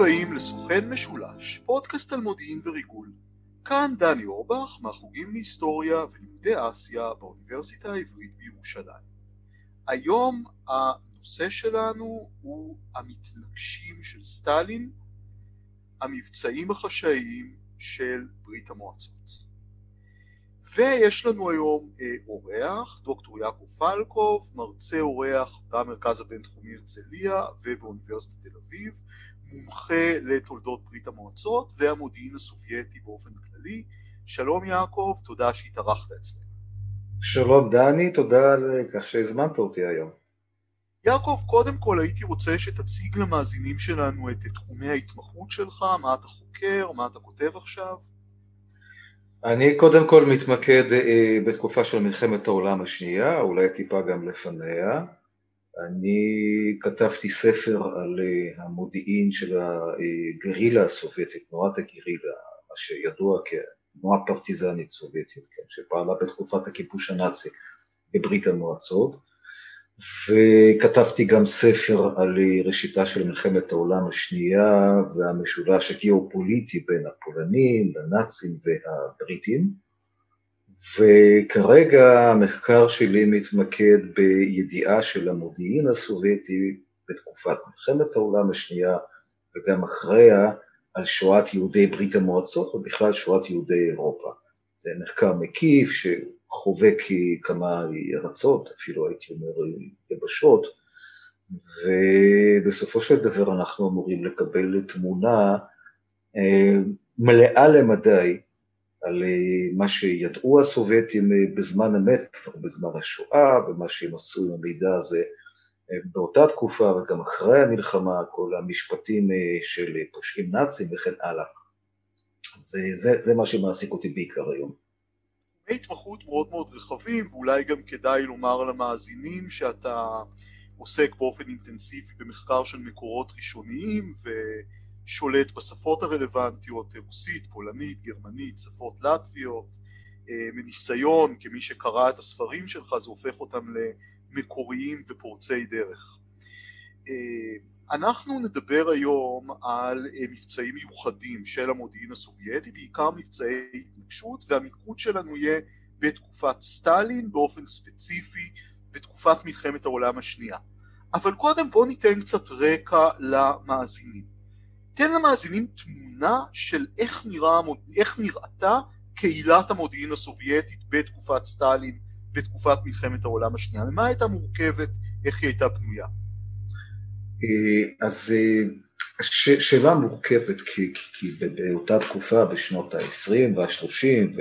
הבאים לסוכן משולש, פודקאסט על מודיעין וריגול. כאן דני אורבך מהחוגים להיסטוריה ולימודי אסיה באוניברסיטה העברית בירושלים. היום הנושא שלנו הוא המתנגשים של סטלין, המבצעים החשאיים של ברית המועצות. ויש לנו היום אה, אורח, דוקטור יעקב פלקוב, מרצה אורח במרכז הבינתחומי הרצליה ובאוניברסיטת תל אביב, מומחה לתולדות ברית המועצות והמודיעין הסובייטי באופן כללי. שלום יעקב, תודה שהתארחת אצלנו. שלום דני, תודה על כך שהזמנת אותי היום. יעקב, קודם כל הייתי רוצה שתציג למאזינים שלנו את תחומי ההתמחות שלך, מה אתה חוקר, מה אתה כותב עכשיו. אני קודם כל מתמקד אה, בתקופה של מלחמת העולם השנייה, אולי טיפה גם לפניה. אני כתבתי ספר על אה, המודיעין של הגרילה הסובייטית, תנועת הגרילה, מה שידוע כתנועה פרטיזנית סובייטית, כן, שפעלה בתקופת הכיבוש הנאצי בברית המועצות. וכתבתי גם ספר על ראשיתה של מלחמת העולם השנייה והמשולש הגיאופוליטי בין הפולנים, הנאצים והבריטים, וכרגע המחקר שלי מתמקד בידיעה של המודיעין הסובייטי בתקופת מלחמת העולם השנייה וגם אחריה על שואת יהודי ברית המועצות ובכלל שואת יהודי אירופה. זה מחקר מקיף שחובק כמה ארצות, אפילו הייתי אומר יבשות, ובסופו של דבר אנחנו אמורים לקבל תמונה אה, מלאה למדי על אה, מה שידעו הסובייטים אה, בזמן אמת, כבר בזמן השואה, ומה שהם עשו עם המידע הזה באותה תקופה וגם אחרי המלחמה, כל המשפטים של פושעים נאצים וכן הלאה. זה, זה, זה מה שמעסיק אותי בעיקר היום. התמחות מאוד מאוד רחבים, ואולי גם כדאי לומר למאזינים שאתה עוסק באופן אינטנסיבי במחקר של מקורות ראשוניים ושולט בשפות הרלוונטיות, רוסית, פולנית, גרמנית, שפות לטביות, אה, מניסיון, כמי שקרא את הספרים שלך זה הופך אותם למקוריים ופורצי דרך. אה, אנחנו נדבר היום על אה, מבצעים מיוחדים של המודיעין הסובייטי, בעיקר מבצעי התנגשות, והמיקוד שלנו יהיה בתקופת סטלין, באופן ספציפי בתקופת מלחמת העולם השנייה. אבל קודם בואו ניתן קצת רקע למאזינים. תן למאזינים תמונה של איך, נראה, איך נראתה קהילת המודיעין הסובייטית בתקופת סטלין, בתקופת מלחמת העולם השנייה. ממה הייתה מורכבת, איך היא הייתה בנויה. אה, אז אה, שאלה מורכבת, כי, כי באותה תקופה, בשנות ה-20 וה-30,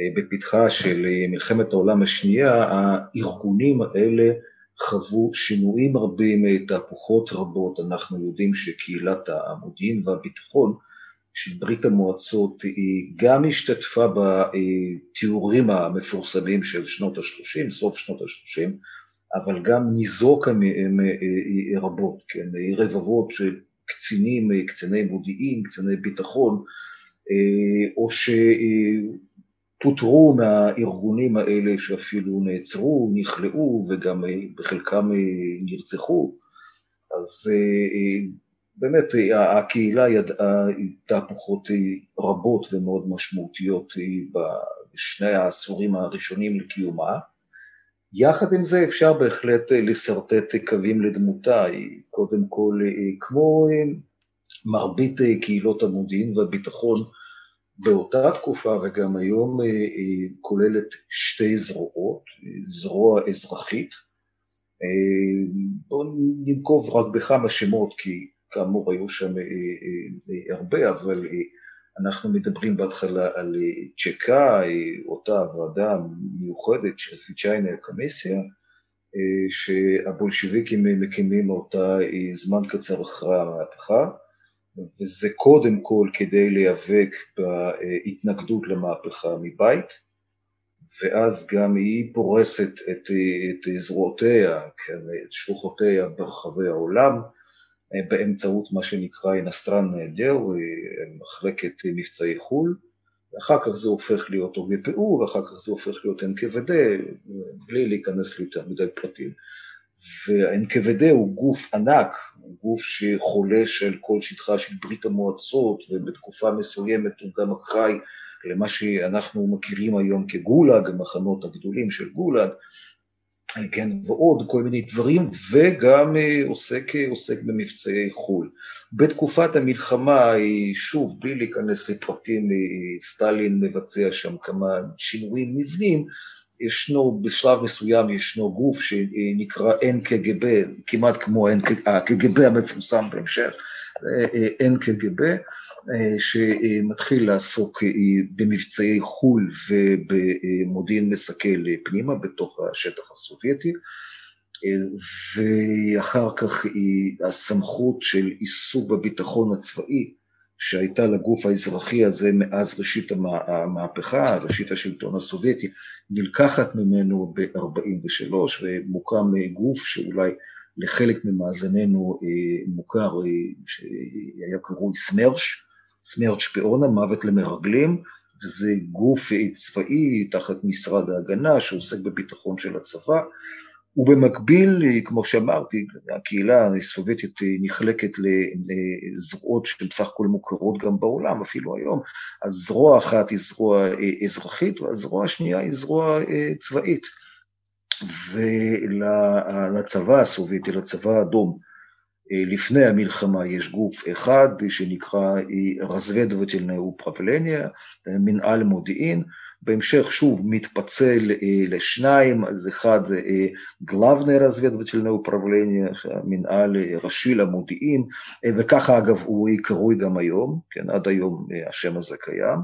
ובפתחה של מלחמת העולם השנייה, הארגונים האלה חוו שינויים רבים, תהפוכות רבות. אנחנו יודעים שקהילת המודיעין והביטחון של ברית המועצות היא גם השתתפה בתיאורים המפורסמים של שנות ה-30, סוף שנות ה-30, אבל גם ניזוקה רבות, כן, רבבות של קצינים, קציני מודיעין, קציני ביטחון, אה, או שפוטרו מהארגונים האלה שאפילו נעצרו, נכלאו וגם אה, בחלקם אה, נרצחו. אז באמת הקהילה ידעה תהפוכות רבות ומאוד משמעותיות בשני העשורים הראשונים לקיומה. יחד עם זה אפשר בהחלט אה, לשרטט קווים לדמותה, היא קודם כל אה, כמו אה, מרבית קהילות המודיעין והביטחון באותה תקופה וגם היום כוללת שתי זרועות, זרוע אזרחית, בואו ננקוב רק בכמה שמות כי כאמור היו שם הרבה, אבל אנחנו מדברים בהתחלה על צ'קה, אותה ועדה מיוחדת של סליצ'יינה קמיסיה, שהבולשיביקים מקימים אותה זמן קצר אחרי המהפכה, וזה קודם כל כדי להיאבק בהתנגדות למהפכה מבית, ואז גם היא פורסת את, את זרועותיה, כן, את שלוחותיה ברחבי העולם, באמצעות מה שנקרא אינסטרן נהדר, מחלקת מבצעי חו"ל, ואחר כך זה הופך להיות OGPU, ואחר כך זה הופך להיות NKVD, בלי להיכנס ליותר מדי פרטים. וה-NKVD הוא גוף ענק, הוא גוף שחולש על כל שטחה של ברית המועצות, ובתקופה מסוימת הוא גם אחראי למה שאנחנו מכירים היום כגולאג, המחנות הגדולים של גולאג, כן, ועוד כל מיני דברים, וגם אה, עוסק, עוסק במבצעי חו"ל. בתקופת המלחמה, שוב, בלי להיכנס לפרטים, סטלין מבצע שם כמה שינויים מבנים, ישנו, בשלב מסוים ישנו גוף שנקרא NKGB, כמעט כמו ה-KGB המפורסם בהמשך, NKGB, שמתחיל לעסוק במבצעי חו"ל ובמודיעין מסכל פנימה בתוך השטח הסובייטי, ואחר כך הסמכות של עיסוק בביטחון הצבאי שהייתה לגוף האזרחי הזה מאז ראשית המהפכה, ראשית השלטון הסובייטי, נלקחת ממנו ב-43' ומוקם גוף שאולי לחלק ממאזננו אה, מוכר, אה, שהיה קרוי סמרש, סמרש פאונה, מוות למרגלים, וזה גוף צבאי תחת משרד ההגנה שעוסק בביטחון של הצבא, ובמקביל, כמו שאמרתי, הקהילה הסובייטית נחלקת לזרועות שהן בסך הכל מוכרות גם בעולם, אפילו היום. אז זרוע אחת היא זרוע אזרחית, והזרוע השנייה היא זרוע צבאית. ולצבא הסובייטי, לצבא האדום, לפני המלחמה יש גוף אחד שנקרא רזוודבטלנה ופרבלניה, מנהל מודיעין, בהמשך שוב מתפצל אה, לשניים, אז אחד זה אה, גלבנר разведывательное управление, מנהל אה, ראשי למודיעין, אה, וככה אגב הוא קרוי גם היום, כן, עד היום אה, השם הזה קיים,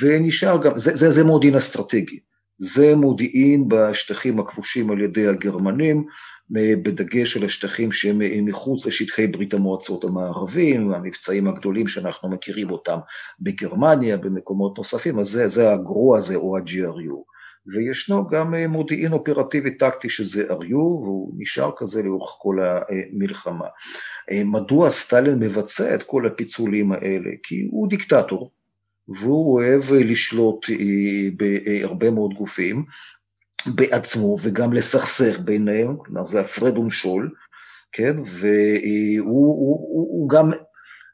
ונשאר גם, זה, זה, זה מודיעין אסטרטגי, זה מודיעין בשטחים הכבושים על ידי הגרמנים, בדגש על השטחים שהם מחוץ לשטחי ברית המועצות המערבים, המבצעים הגדולים שאנחנו מכירים אותם בגרמניה, במקומות נוספים, אז זה, זה הגרוע הזה או ה-GRU. וישנו גם מודיעין אופרטיבי טקטי שזה RU, והוא נשאר כזה לאורך כל המלחמה. מדוע סטלין מבצע את כל הפיצולים האלה? כי הוא דיקטטור, והוא אוהב לשלוט בהרבה מאוד גופים, בעצמו וגם לסכסך ביניהם, כלומר זה הפרד ומשול, כן, והוא הוא, הוא, הוא גם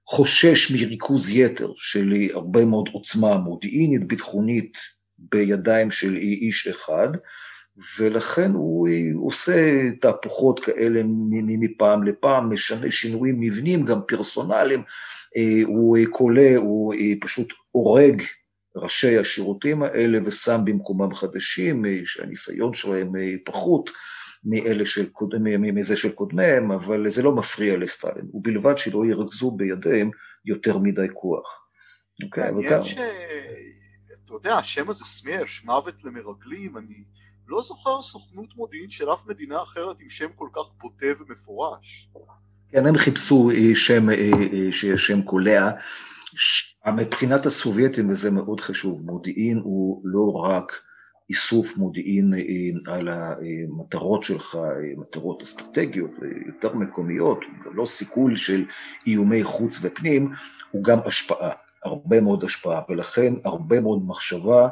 חושש מריכוז יתר של הרבה מאוד עוצמה מודיעינית, ביטחונית, בידיים של איש אחד, ולכן הוא עושה תהפוכות כאלה מפעם לפעם, משנה שינויים מבנים, גם פרסונליים, הוא קולה, הוא פשוט הורג ראשי השירותים האלה ושם במקומם חדשים, שהניסיון שלהם פחות מאלה של קודמם, מזה של קודמיהם, אבל זה לא מפריע לסטלין, ובלבד שלא ירכזו בידיהם יותר מדי כוח. אוקיי, מעניין ש... אתה יודע, השם הזה סמרש, מוות למרגלים, אני לא זוכר סוכנות מודיעין של אף מדינה אחרת עם שם כל כך בוטה ומפורש. כן, הם חיפשו שם, שם קולע. מבחינת הסובייטים, וזה מאוד חשוב, מודיעין הוא לא רק איסוף מודיעין אה, על המטרות שלך, אה, מטרות אסטרטגיות יותר מקומיות, לא סיכול של איומי חוץ ופנים, הוא גם השפעה, הרבה מאוד השפעה, ולכן הרבה מאוד מחשבה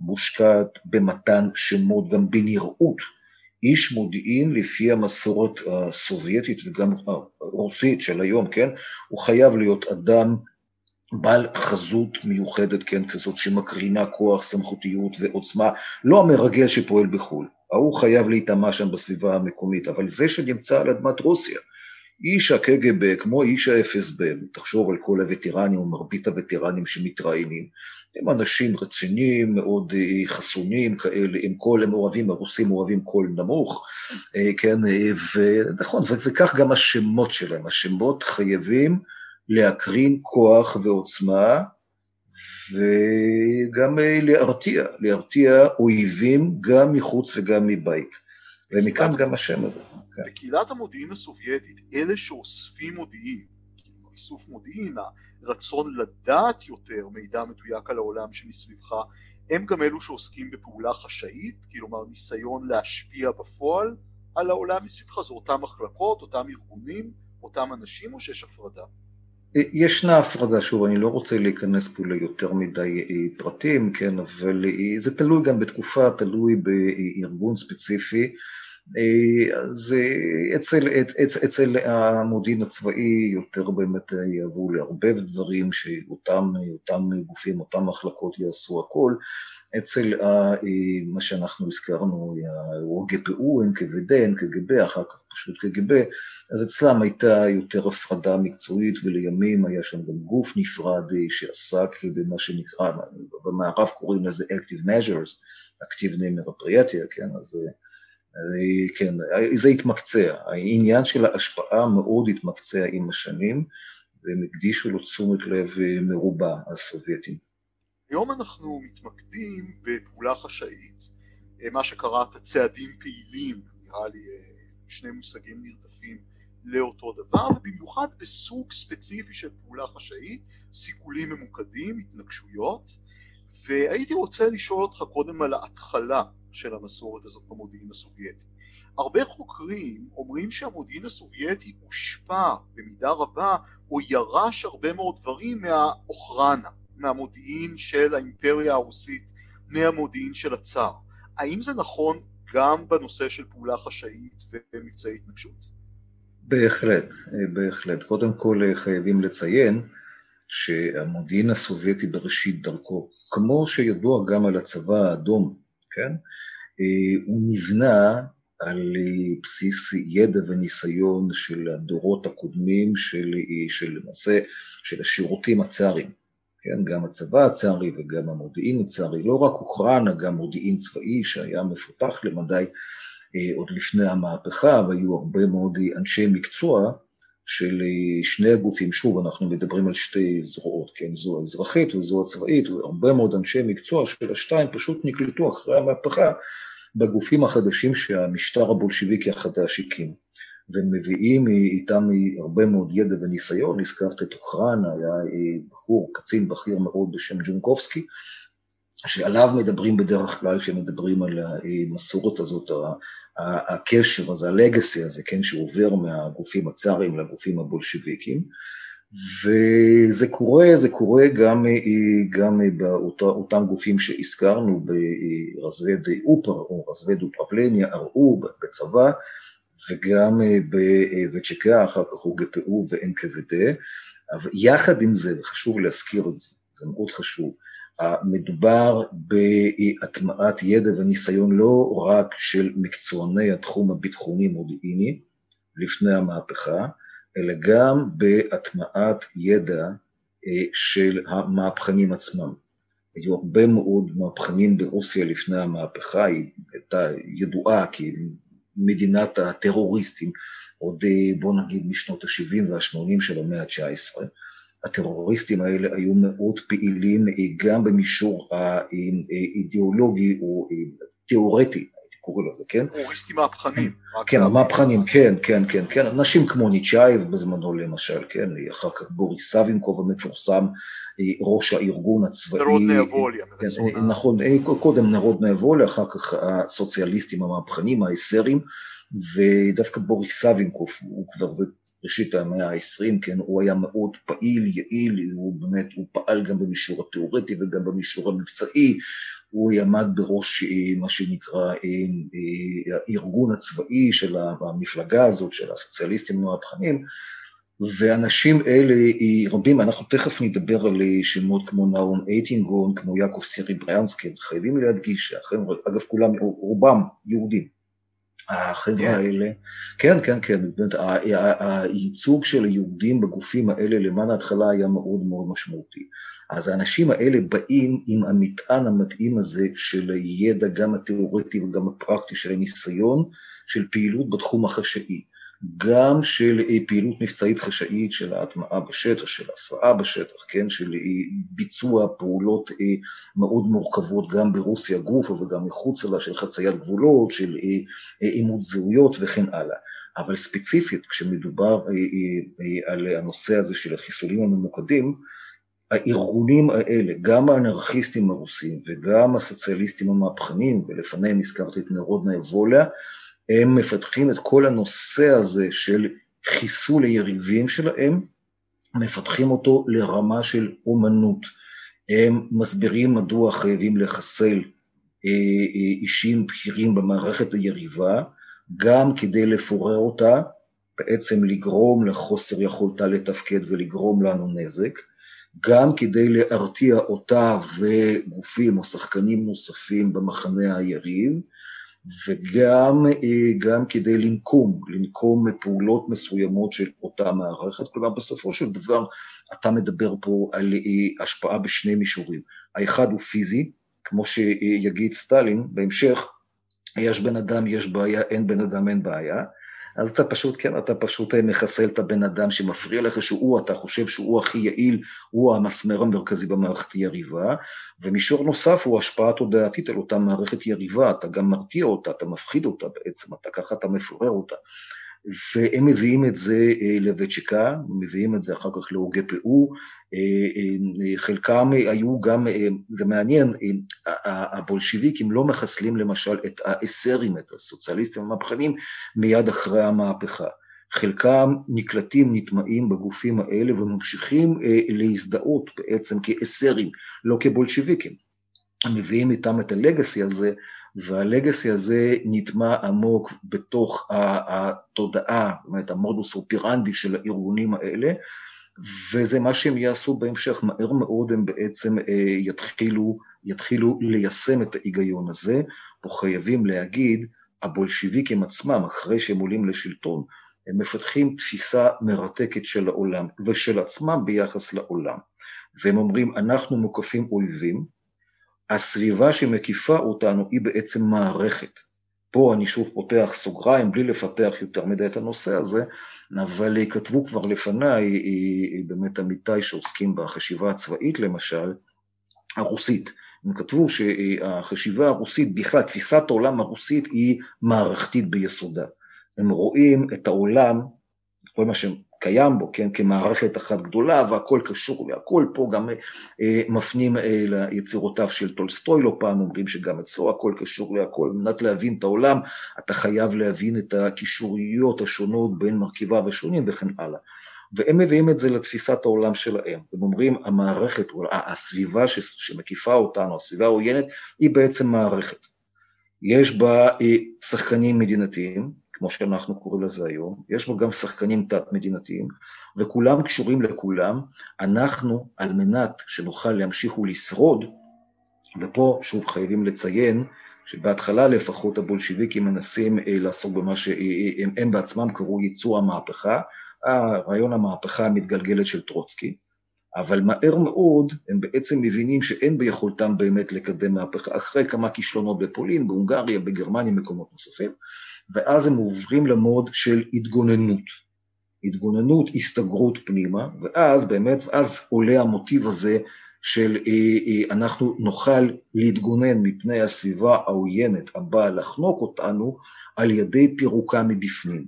מושקעת במתן שמות, גם בנראות. איש מודיעין לפי המסורת הסובייטית וגם הרוסית של היום, כן, הוא חייב להיות אדם בעל חזות מיוחדת, כן, כזאת שמקרינה כוח, סמכותיות ועוצמה, לא המרגל שפועל בחו"ל, ההוא חייב להיטמע שם בסביבה המקומית, אבל זה שנמצא על אדמת רוסיה, איש הקג"ב, כמו איש ה-FSB, תחשוב על כל הווטרנים, או מרבית הווטרנים שמתראיינים, הם אנשים רציניים, מאוד אה, חסונים כאלה, עם קול, הם אוהבים, הרוסים אוהבים קול נמוך, אה, כן, אה, ונכון, וכך גם השמות שלהם, השמות חייבים להקרין כוח ועוצמה, וגם להרתיע, להרתיע אויבים גם מחוץ וגם מבית. ומכאן גם השם הזה. כן. בקהילת המודיעין הסובייטית, אלה שאוספים מודיעין, איסוף מודיעין, הרצון לדעת יותר מידע מדויק על העולם שמסביבך, הם גם אלו שעוסקים בפעולה חשאית, כלומר ניסיון להשפיע בפועל על העולם מסביבך, זה אותם מחלקות, אותם ארגונים, אותם אנשים, או שיש הפרדה? ישנה הפרדה, שוב, אני לא רוצה להיכנס פה ליותר מדי אה, פרטים, כן, אבל אה, זה תלוי גם בתקופה, תלוי בארגון ספציפי, אז אצל, אצל, אצל המודיעין הצבאי יותר באמת יאהבו לערבב דברים שאותם גופים, אותם מחלקות יעשו הכל. אצל מה שאנחנו הזכרנו, הוא גפ"ו, NKVD, NKGB, אחר כך פשוט קג"ב, אז אצלם הייתה יותר הפרדה מקצועית ולימים היה שם גם גוף נפרד שעסק במה שנקרא, במערב קוראים לזה Active Measures, Active מרפריאטיה, כן, אז כן, זה התמקצע. העניין של ההשפעה מאוד התמקצע עם השנים, והם הקדישו לו תשומת לב מרובה, הסובייטים. היום אנחנו מתמקדים בפעולה חשאית, מה שקראת צעדים פעילים, נראה לי שני מושגים נרדפים לאותו דבר, ובמיוחד בסוג ספציפי של פעולה חשאית, סיכולים ממוקדים, התנגשויות, והייתי רוצה לשאול אותך קודם על ההתחלה של המסורת הזאת במודיעין הסובייטי. הרבה חוקרים אומרים שהמודיעין הסובייטי הושפע במידה רבה או ירש הרבה מאוד דברים מהאוכרנה, מהמודיעין של האימפריה הרוסית, מהמודיעין של הצאר. האם זה נכון גם בנושא של פעולה חשאית ומבצעי התנגשות? בהחלט, בהחלט. קודם כל חייבים לציין שהמודיעין הסובייטי בראשית דרכו, כמו שידוע גם על הצבא האדום, כן? הוא נבנה על בסיס ידע וניסיון של הדורות הקודמים של, של למעשה, של השירותים הצאריים. כן, גם הצבא הצארי וגם המודיעין הצארי, לא רק אוקראינה, גם מודיעין צבאי שהיה מפותח למדי אה, עוד לפני המהפכה, והיו הרבה מאוד אנשי מקצוע של אה, שני הגופים, שוב, אנחנו מדברים על שתי זרועות, כן, זו האזרחית וזו הצבאית, והרבה מאוד אנשי מקצוע של השתיים פשוט נקלטו אחרי המהפכה בגופים החדשים שהמשטר הבולשיביקי החדש הקים. ומביאים איתם הרבה מאוד ידע וניסיון, הזכרת את אוקראינה, היה בחור, קצין בכיר מאוד בשם ג'ונקובסקי, שעליו מדברים בדרך כלל כשמדברים על המסורת הזאת, הקשר הזה, הלגסי הזה, כן, שעובר מהגופים הצאריים לגופים הבולשוויקים. וזה קורה, זה קורה גם, גם באותם גופים שהזכרנו, ברזווד אופר או רזווד אופרבלניה, אראו בצבא, וגם בצ'קה, אה, אחר כך הוא גפ"ו ו-NKVD, אבל יחד עם זה, וחשוב להזכיר את זה, זה מאוד חשוב, מדובר בהטמעת ידע וניסיון לא רק של מקצועני התחום הביטחוני-מודיעיני לפני המהפכה, אלא גם בהטמעת ידע אה, של המהפכנים עצמם. היו הרבה מאוד מהפכנים ברוסיה לפני המהפכה, היא הייתה ידועה כי מדינת הטרוריסטים, עוד אה, בוא נגיד משנות ה-70 וה-80 של המאה ה-19. הטרוריסטים האלה היו מאוד פעילים אה, גם במישור האידיאולוגי או אה, תיאורטי, הייתי קורא לזה, כן? טרוריסטים מהפכנים. כן, המהפכנים, כן, כן, כן, כן. אנשים כמו ניצ'אייב בזמנו למשל, כן, אחר כך בוריס סבינקוב המפורסם, ראש הארגון הצבאי. נרודניה ווליה. כן, נכון, קודם נרודניה ווליה, אחר כך הסוציאליסטים המהפכנים, האסרים, ודווקא בוריס סבינקוף, הוא כבר זה ראשית המאה ה-20, כן, הוא היה מאוד פעיל, יעיל, הוא באמת, הוא פעל גם במישור התיאורטי וגם במישור המבצעי, הוא עמד בראש מה שנקרא הארגון הצבאי של המפלגה הזאת, של הסוציאליסטים המהפכנים, ואנשים אלה רבים, אנחנו תכף נדבר על שמות כמו נאון אייטינגון, כמו יעקב סירי בריאנסקי, חייבים להדגיש שהחבר'ה, אגב כולם, רובם יהודים, החבר'ה yeah. האלה, כן, כן, כן, באמת, הייצוג של היהודים בגופים האלה למען ההתחלה היה מאוד מאוד משמעותי. אז האנשים האלה באים עם המטען המתאים הזה של הידע, גם התיאורטי וגם הפרקטי של הניסיון, של פעילות בתחום החשאי. גם של אה, פעילות מבצעית חשאית, של ההטמעה בשטח, של הסוואה בשטח, כן, של אה, ביצוע פעולות אה, מאוד מורכבות גם ברוסיה גופה וגם מחוץ לה, של חציית גבולות, של אימות זהויות וכן הלאה. אבל ספציפית, כשמדובר על הנושא הזה של החיסולים הממוקדים, הארגונים האלה, גם האנרכיסטים הרוסים וגם הסוציאליסטים המהפכנים, ולפניהם הזכרתי את נרודנה ווליה, הם מפתחים את כל הנושא הזה של חיסול היריבים שלהם, מפתחים אותו לרמה של אומנות. הם מסבירים מדוע חייבים לחסל אה, אה, אישים בכירים במערכת היריבה, גם כדי לפורר אותה, בעצם לגרום לחוסר יכולתה לתפקד ולגרום לנו נזק, גם כדי להרתיע אותה וגופים או שחקנים נוספים במחנה היריב, וגם גם כדי לנקום, לנקום פעולות מסוימות של אותה מערכת. כלומר, בסופו של דבר, אתה מדבר פה על השפעה בשני מישורים. האחד הוא פיזי, כמו שיגיד סטלין בהמשך, יש בן אדם, יש בעיה, אין בן אדם, אין בעיה. אז אתה פשוט, כן, אתה פשוט מחסל את הבן אדם שמפריע לך, שהוא, אתה חושב שהוא הכי יעיל, הוא המסמר המרכזי במערכת יריבה, ומישור נוסף הוא השפעה תודעתית על אותה מערכת יריבה, אתה גם מרתיע אותה, אתה מפחיד אותה בעצם, אתה ככה אתה מפורר אותה. והם מביאים את זה אה, לווצ'יקה, מביאים את זה אחר כך פאו, אה, אה, חלקם היו גם, זה מעניין, הבולשיביקים לא מחסלים למשל את האסרים, את הסוציאליסטים המהפכנים, מיד אחרי המהפכה. חלקם נקלטים, נטמעים בגופים האלה וממשיכים להזדהות בעצם כאסרים, לא כבולשיביקים. מביאים איתם את הלגסי הזה והלגסי הזה נטמע עמוק בתוך התודעה, זאת אומרת המודוס אופירנדי של הארגונים האלה, וזה מה שהם יעשו בהמשך, מהר מאוד הם בעצם אה, יתחילו, יתחילו ליישם את ההיגיון הזה, פה חייבים להגיד, הבולשיביקים עצמם, אחרי שהם עולים לשלטון, הם מפתחים תפיסה מרתקת של העולם ושל עצמם ביחס לעולם. והם אומרים, אנחנו מוקפים אויבים, הסביבה שמקיפה אותנו היא בעצם מערכת. פה אני שוב פותח סוגריים בלי לפתח יותר מדי את הנושא הזה, אבל כתבו כבר לפניי באמת עמיתיי שעוסקים בחשיבה הצבאית למשל, הרוסית. הם כתבו שהחשיבה הרוסית, בכלל תפיסת העולם הרוסית היא מערכתית ביסודה. הם רואים את העולם, כל מה שהם קיים בו, כן, כמערכת אחת גדולה והכל קשור להכל, פה גם אה, מפנים אה, ליצירותיו של טולסטוי לא פעם, אומרים שגם אצלו הכל קשור להכל, על מנת להבין את העולם אתה חייב להבין את הקישוריות השונות בין מרכיביו השונים וכן הלאה. והם מביאים את זה לתפיסת העולם שלהם, הם אומרים המערכת, הסביבה שמקיפה אותנו, הסביבה העוינת, היא בעצם מערכת. יש בה אה, שחקנים מדינתיים, כמו שאנחנו קוראים לזה היום, יש בו גם שחקנים תת-מדינתיים, וכולם קשורים לכולם. אנחנו, על מנת שנוכל להמשיך ולשרוד, ופה שוב חייבים לציין, שבהתחלה לפחות הבולשיביקים מנסים אה, לעסוק במה שהם הם בעצמם קראו ייצוא המהפכה, הרעיון המהפכה המתגלגלת של טרוצקי, אבל מהר מאוד הם בעצם מבינים שאין ביכולתם באמת לקדם מהפכה, אחרי כמה כישלונות בפולין, בהונגריה, בגרמניה, מקומות נוספים, ואז הם עוברים למוד של התגוננות. התגוננות, הסתגרות פנימה, ואז באמת, ואז עולה המוטיב הזה של אה, אה, אנחנו נוכל להתגונן מפני הסביבה העוינת הבאה לחנוק אותנו על ידי פירוקה מבפנים.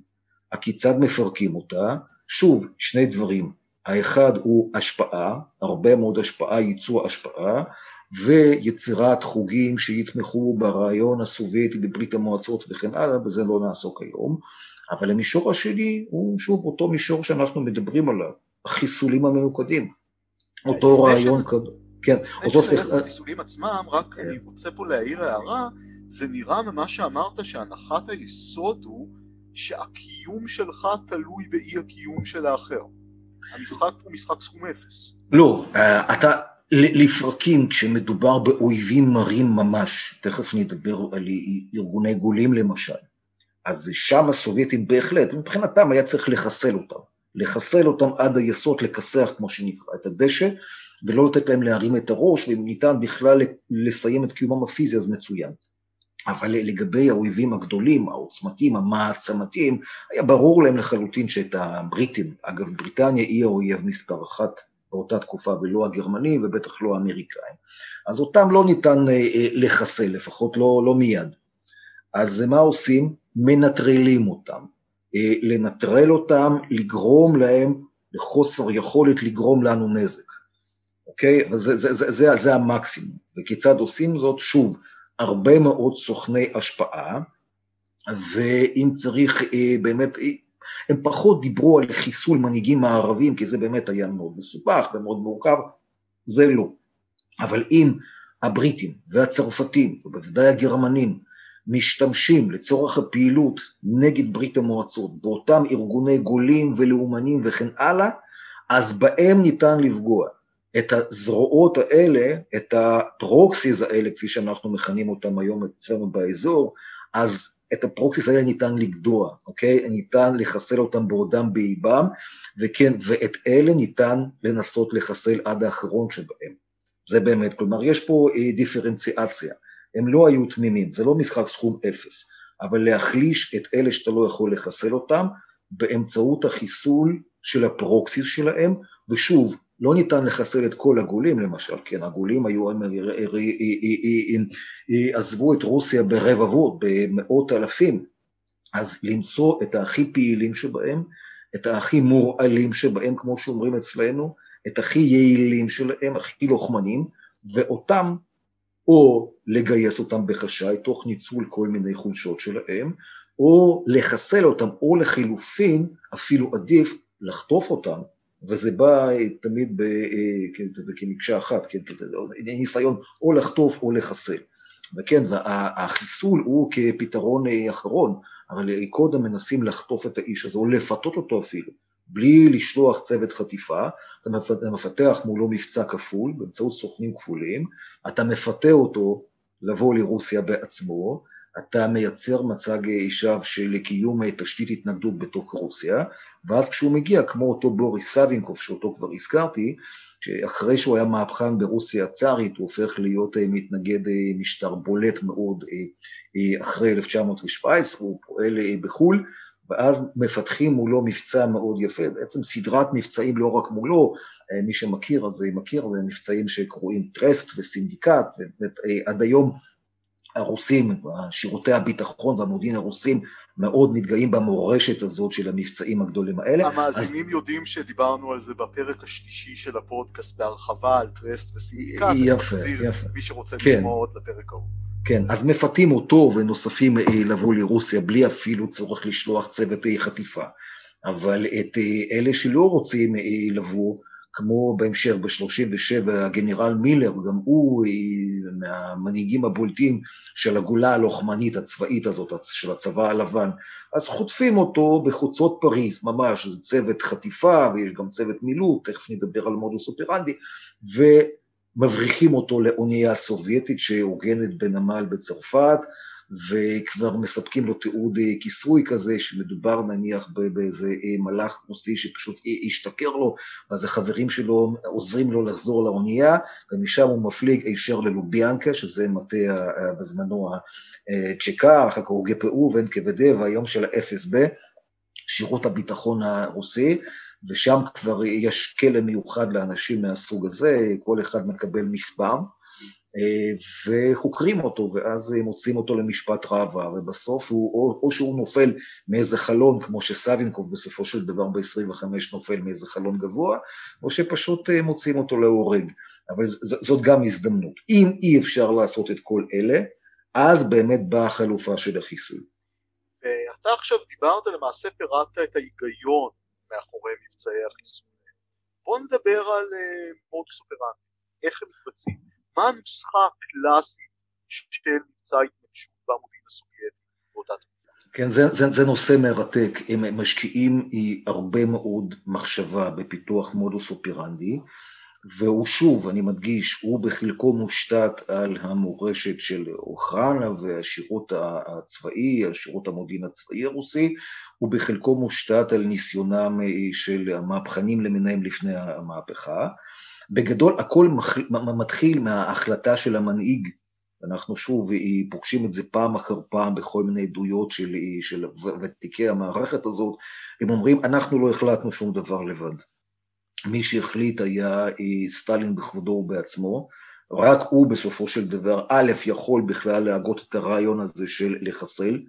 הכיצד מפרקים אותה? שוב, שני דברים. האחד הוא השפעה, הרבה מאוד השפעה, ייצוא השפעה, ויצירת חוגים שיתמכו ברעיון הסובייטי בברית המועצות וכן הלאה, בזה לא נעסוק היום. אבל המישור השני הוא שוב אותו מישור שאנחנו מדברים עליו, החיסולים הממוקדים. אותו רעיון כזה. כן, אותו שיח... לפני החיסולים עצמם, רק כן. אני רוצה פה להעיר הערה, זה נראה ממה שאמרת שהנחת היסוד הוא שהקיום שלך תלוי באי הקיום של האחר. המשחק הוא משחק סכום אפס. לא, אה, אתה, לפרקים כשמדובר באויבים מרים ממש, תכף נדבר על ארגוני גולים למשל, אז שם הסובייטים בהחלט, מבחינתם היה צריך לחסל אותם, לחסל אותם עד היסוד, לכסח כמו שנקרא, את הדשא, ולא לתת להם להרים את הראש, ואם ניתן בכלל לסיים את קיומם הפיזי אז מצוין. אבל לגבי האויבים הגדולים, העוצמתיים, המעצמתיים, היה ברור להם לחלוטין שאת הבריטים, אגב בריטניה היא האויב מספר אחת באותה תקופה, ולא הגרמנים ובטח לא האמריקאים. אז אותם לא ניתן אה, אה, לחסל, לפחות לא, לא מיד. אז מה עושים? מנטרלים אותם. אה, לנטרל אותם, לגרום להם לחוסר יכולת לגרום לנו נזק. אוקיי? אז זה, זה, זה, זה, זה המקסימום. וכיצד עושים זאת? שוב, הרבה מאוד סוכני השפעה, ואם צריך באמת, הם פחות דיברו על חיסול מנהיגים מערבים, כי זה באמת היה מאוד מסובך ומאוד מורכב, זה לא. אבל אם הבריטים והצרפתים, ובוודאי הגרמנים, משתמשים לצורך הפעילות נגד ברית המועצות באותם ארגוני גולים ולאומנים וכן הלאה, אז בהם ניתן לפגוע. את הזרועות האלה, את ה proxies האלה, כפי שאנחנו מכנים אותם היום אצלנו באזור, אז את ה proxies האלה ניתן לגדוע, אוקיי? ניתן לחסל אותם בעודם באיבם, וכן, ואת אלה ניתן לנסות לחסל עד האחרון שבהם. זה באמת, כלומר, יש פה אה, דיפרנציאציה. הם לא היו תמימים, זה לא משחק סכום אפס, אבל להחליש את אלה שאתה לא יכול לחסל אותם באמצעות החיסול של הפרוקסיס שלהם, ושוב, לא ניתן לחסל את כל הגולים למשל, כן, הגולים היו, הם עזבו את רוסיה ברבבות, במאות אלפים, אז למצוא את הכי פעילים שבהם, את הכי מורעלים שבהם, כמו שאומרים אצלנו, את הכי יעילים שלהם, הכי לוחמנים, ואותם או לגייס אותם בחשאי תוך ניצול כל מיני חולשות שלהם, או לחסל אותם, או לחילופין, אפילו עדיף לחטוף אותם, וזה בא תמיד אה, כמקשה אחת, כן, ניסיון או לחטוף או לחסל. וכן, והחיסול הוא כפתרון אה, אחרון, אבל קודם מנסים לחטוף את האיש הזה, או לפתות אותו אפילו, בלי לשלוח צוות חטיפה, אתה מפתח מולו מבצע כפול באמצעות סוכנים כפולים, אתה מפתה אותו לבוא לרוסיה בעצמו, אתה מייצר מצג שווא של קיום תשתית התנגדות בתוך רוסיה, ואז כשהוא מגיע, כמו אותו בוריס סבינקוף, שאותו כבר הזכרתי, שאחרי שהוא היה מהפכן ברוסיה הצארית, הוא הופך להיות מתנגד משטר בולט מאוד אחרי 1917, הוא פועל בחו"ל, ואז מפתחים מולו מבצע מאוד יפה, בעצם סדרת מבצעים לא רק מולו, מי שמכיר אז מכיר, זה מבצעים שקרויים טרסט וסינדיקט, ועד היום הרוסים, שירותי הביטחון והמודיעין הרוסים מאוד מתגאים במורשת הזאת של המבצעים הגדולים האלה. המאזינים אז... יודעים שדיברנו על זה בפרק השלישי של הפודקאסט להרחבה על טרסט וסינדיקט. יפה, יפה. מי שרוצה כן. לשמוע עוד לפרק ההוא. כן, אז מפתים אותו ונוספים אה, לבוא לרוסיה בלי אפילו צורך לשלוח צוות אה, חטיפה. אבל את אה, אלה שלא רוצים לבוא, כמו בהמשך ב-37 הגנרל מילר, גם הוא מהמנהיגים הבולטים של הגולה הלוחמנית הצבאית הזאת, של הצבא הלבן, אז חוטפים אותו בחוצות פריז, ממש, זה צוות חטיפה ויש גם צוות מילוט, תכף נדבר על מודוס אופרנדי, ומבריחים אותו לאונייה סובייטית שהוגנת בנמל בצרפת, וכבר מספקים לו תיעוד אה, כיסוי כזה, שמדובר נניח באיזה אה, מלאך רוסי שפשוט השתכר לו, ואז החברים שלו עוזרים לו לחזור לאונייה, ומשם הוא מפליג הישר ללוביאנקה, שזה מטה בזמנו הצ'קה, אחר כך הוא גפ"ו ואנקו"ד, והיום של ה-FSB, שירות הביטחון הרוסי, ושם כבר יש כלא מיוחד לאנשים מהסוג הזה, כל אחד מקבל מספר. אה, וחוקרים אותו, ואז מוצאים אותו למשפט ראווה, ובסוף הוא, או, או שהוא נופל מאיזה חלון, כמו שסבינקוב בסופו של דבר ב-25 נופל מאיזה חלון גבוה, או שפשוט אה, מוצאים אותו להורג. אבל ז, זאת גם הזדמנות. אם אי אפשר לעשות את כל אלה, אז באמת באה החלופה של החיסול. אתה עכשיו דיברת, למעשה פירטת את ההיגיון מאחורי מבצעי החיסול. בוא נדבר על מודוס אופרנטי, איך הם מתבצעים. מה הנוסחה הקלאסית של מבצע ההתנגשות במודיעין הסובייטי באותה תקופה? כן, זה, זה, זה נושא מרתק. הם משקיעים הרבה מאוד מחשבה בפיתוח מודוס אופרנדי, והוא שוב, אני מדגיש, הוא בחלקו מושתת על המורשת של אוחרנה והשירות הצבאי, השירות המודיעין הצבאי הרוסי, הוא בחלקו מושתת על ניסיונם של המהפכנים למיניהם לפני המהפכה. בגדול הכל מתחיל מההחלטה של המנהיג, אנחנו שוב פוגשים את זה פעם אחר פעם בכל מיני עדויות של, של ותיקי המערכת הזאת, הם אומרים אנחנו לא החלטנו שום דבר לבד. מי שהחליט היה סטלין בכבודו ובעצמו, רק הוא בסופו של דבר, א', יכול בכלל להגות את הרעיון הזה של לחסל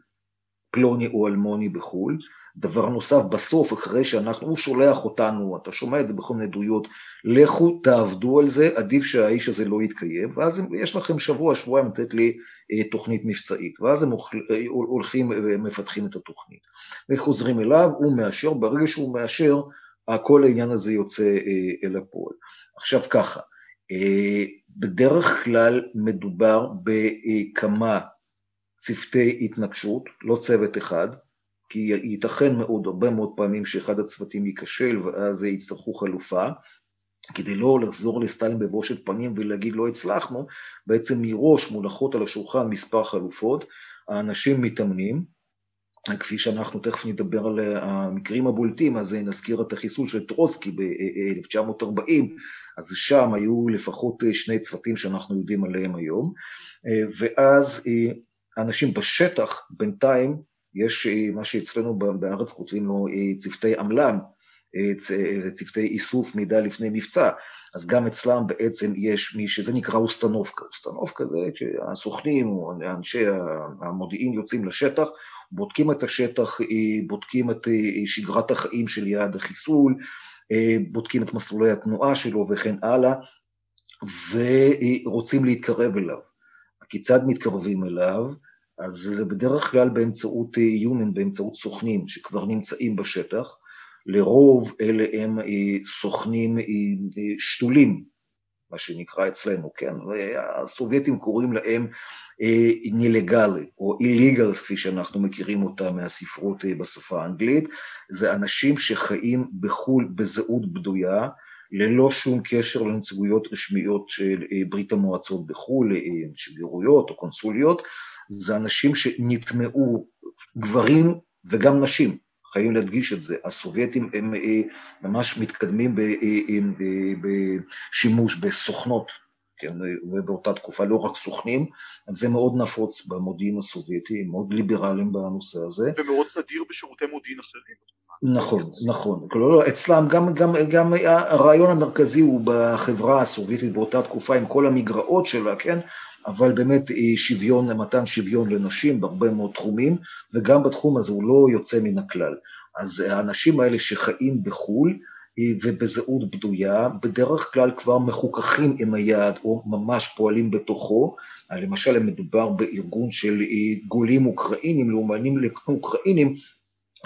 פלוני או אלמוני בחו"ל, דבר נוסף, בסוף, אחרי שאנחנו, הוא שולח אותנו, אתה שומע את זה בכל מיני עדויות, לכו תעבדו על זה, עדיף שהאיש הזה לא יתקיים, ואז יש לכם שבוע, שבועיים לתת לי אה, תוכנית מבצעית, ואז הם אה, הולכים ומפתחים את התוכנית. וחוזרים אליו, הוא מאשר, ברגע שהוא מאשר, כל העניין הזה יוצא אה, אל הפועל. עכשיו ככה, בדרך כלל מדובר בכמה צוותי התנגשות, לא צוות אחד, כי ייתכן מאוד, הרבה מאוד פעמים שאחד הצוותים ייכשל ואז יצטרכו חלופה. כדי לא לחזור לסטלין בבושת פנים ולהגיד לא הצלחנו, בעצם מראש מונחות על השולחן מספר חלופות, האנשים מתאמנים, כפי שאנחנו תכף נדבר על המקרים הבולטים, אז נזכיר את החיסול של טרוצקי ב-1940, אז שם היו לפחות שני צוותים שאנחנו יודעים עליהם היום, ואז האנשים בשטח בינתיים, יש מה שאצלנו בארץ כותבים לו צוותי עמלן, צוותי איסוף מידע לפני מבצע, אז גם אצלם בעצם יש מי שזה נקרא אוסטנובקה. אוסטנובקה זה שהסוכנים או אנשי המודיעין יוצאים לשטח, בודקים את השטח, בודקים את שגרת החיים של יעד החיסול, בודקים את מסלולי התנועה שלו וכן הלאה, ורוצים להתקרב אליו. כיצד מתקרבים אליו? אז זה בדרך כלל באמצעות יומן, באמצעות סוכנים שכבר נמצאים בשטח, לרוב אלה הם אה, סוכנים אה, אה, שתולים, מה שנקרא אצלנו, כן? הסובייטים קוראים להם נילגלי, או איליגלס, כפי שאנחנו מכירים אותם מהספרות בשפה האנגלית, זה אנשים שחיים בחו"ל בזהות בדויה, ללא שום קשר לנציגויות רשמיות של ברית המועצות בחו"ל, שגרירויות או קונסוליות, זה אנשים שנטמעו, גברים וגם נשים, חייבים להדגיש את זה, הסובייטים הם אה, ממש מתקדמים אה, אה, בשימוש בסוכנות, כן, ובאותה תקופה לא רק סוכנים, זה מאוד נפוץ במודיעין הסובייטי, מאוד ליברליים בנושא הזה. ומאוד נדיר בשירותי מודיעין אחרים. נכון, נכון. כלומר, אצלם גם, גם, גם הרעיון המרכזי הוא בחברה הסובייטית באותה תקופה עם כל המגרעות שלה, כן? אבל באמת שוויון, מתן שוויון לנשים בהרבה מאוד תחומים, וגם בתחום הזה הוא לא יוצא מן הכלל. אז האנשים האלה שחיים בחו"ל ובזהות בדויה, בדרך כלל כבר מחוככים עם היעד או ממש פועלים בתוכו. למשל, אם מדובר בארגון של גולים אוקראינים, לאומנים אוקראינים,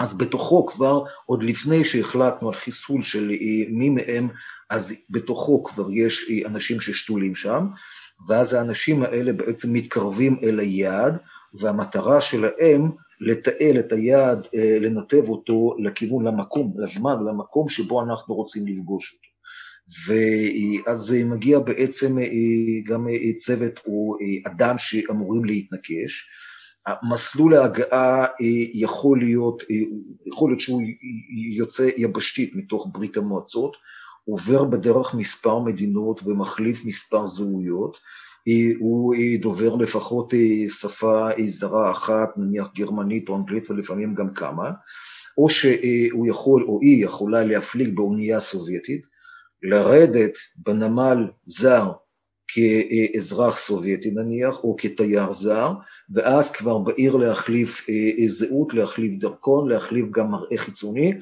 אז בתוכו כבר, עוד לפני שהחלטנו על חיסול של מי מהם, אז בתוכו כבר יש אנשים ששתולים שם. ואז האנשים האלה בעצם מתקרבים אל היעד, והמטרה שלהם לתעל את היעד, אה, לנתב אותו לכיוון, למקום, לזמן, למקום שבו אנחנו רוצים לפגוש אותו. ואז מגיע בעצם אה, גם אה, צוות או אדם שאמורים להתנקש. מסלול ההגעה יכול להיות, יכול להיות שהוא יוצא יבשתית מתוך ברית המועצות, עובר בדרך מספר מדינות ומחליף מספר זהויות, הוא דובר לפחות שפה זרה אחת, נניח גרמנית או אנגלית ולפעמים גם כמה, או שהוא יכול או היא יכולה להפליג באונייה סובייטית, לרדת בנמל זר כאזרח סובייטי נניח, או כתייר זר, ואז כבר בעיר להחליף זהות, להחליף דרכון, להחליף גם מראה חיצוני,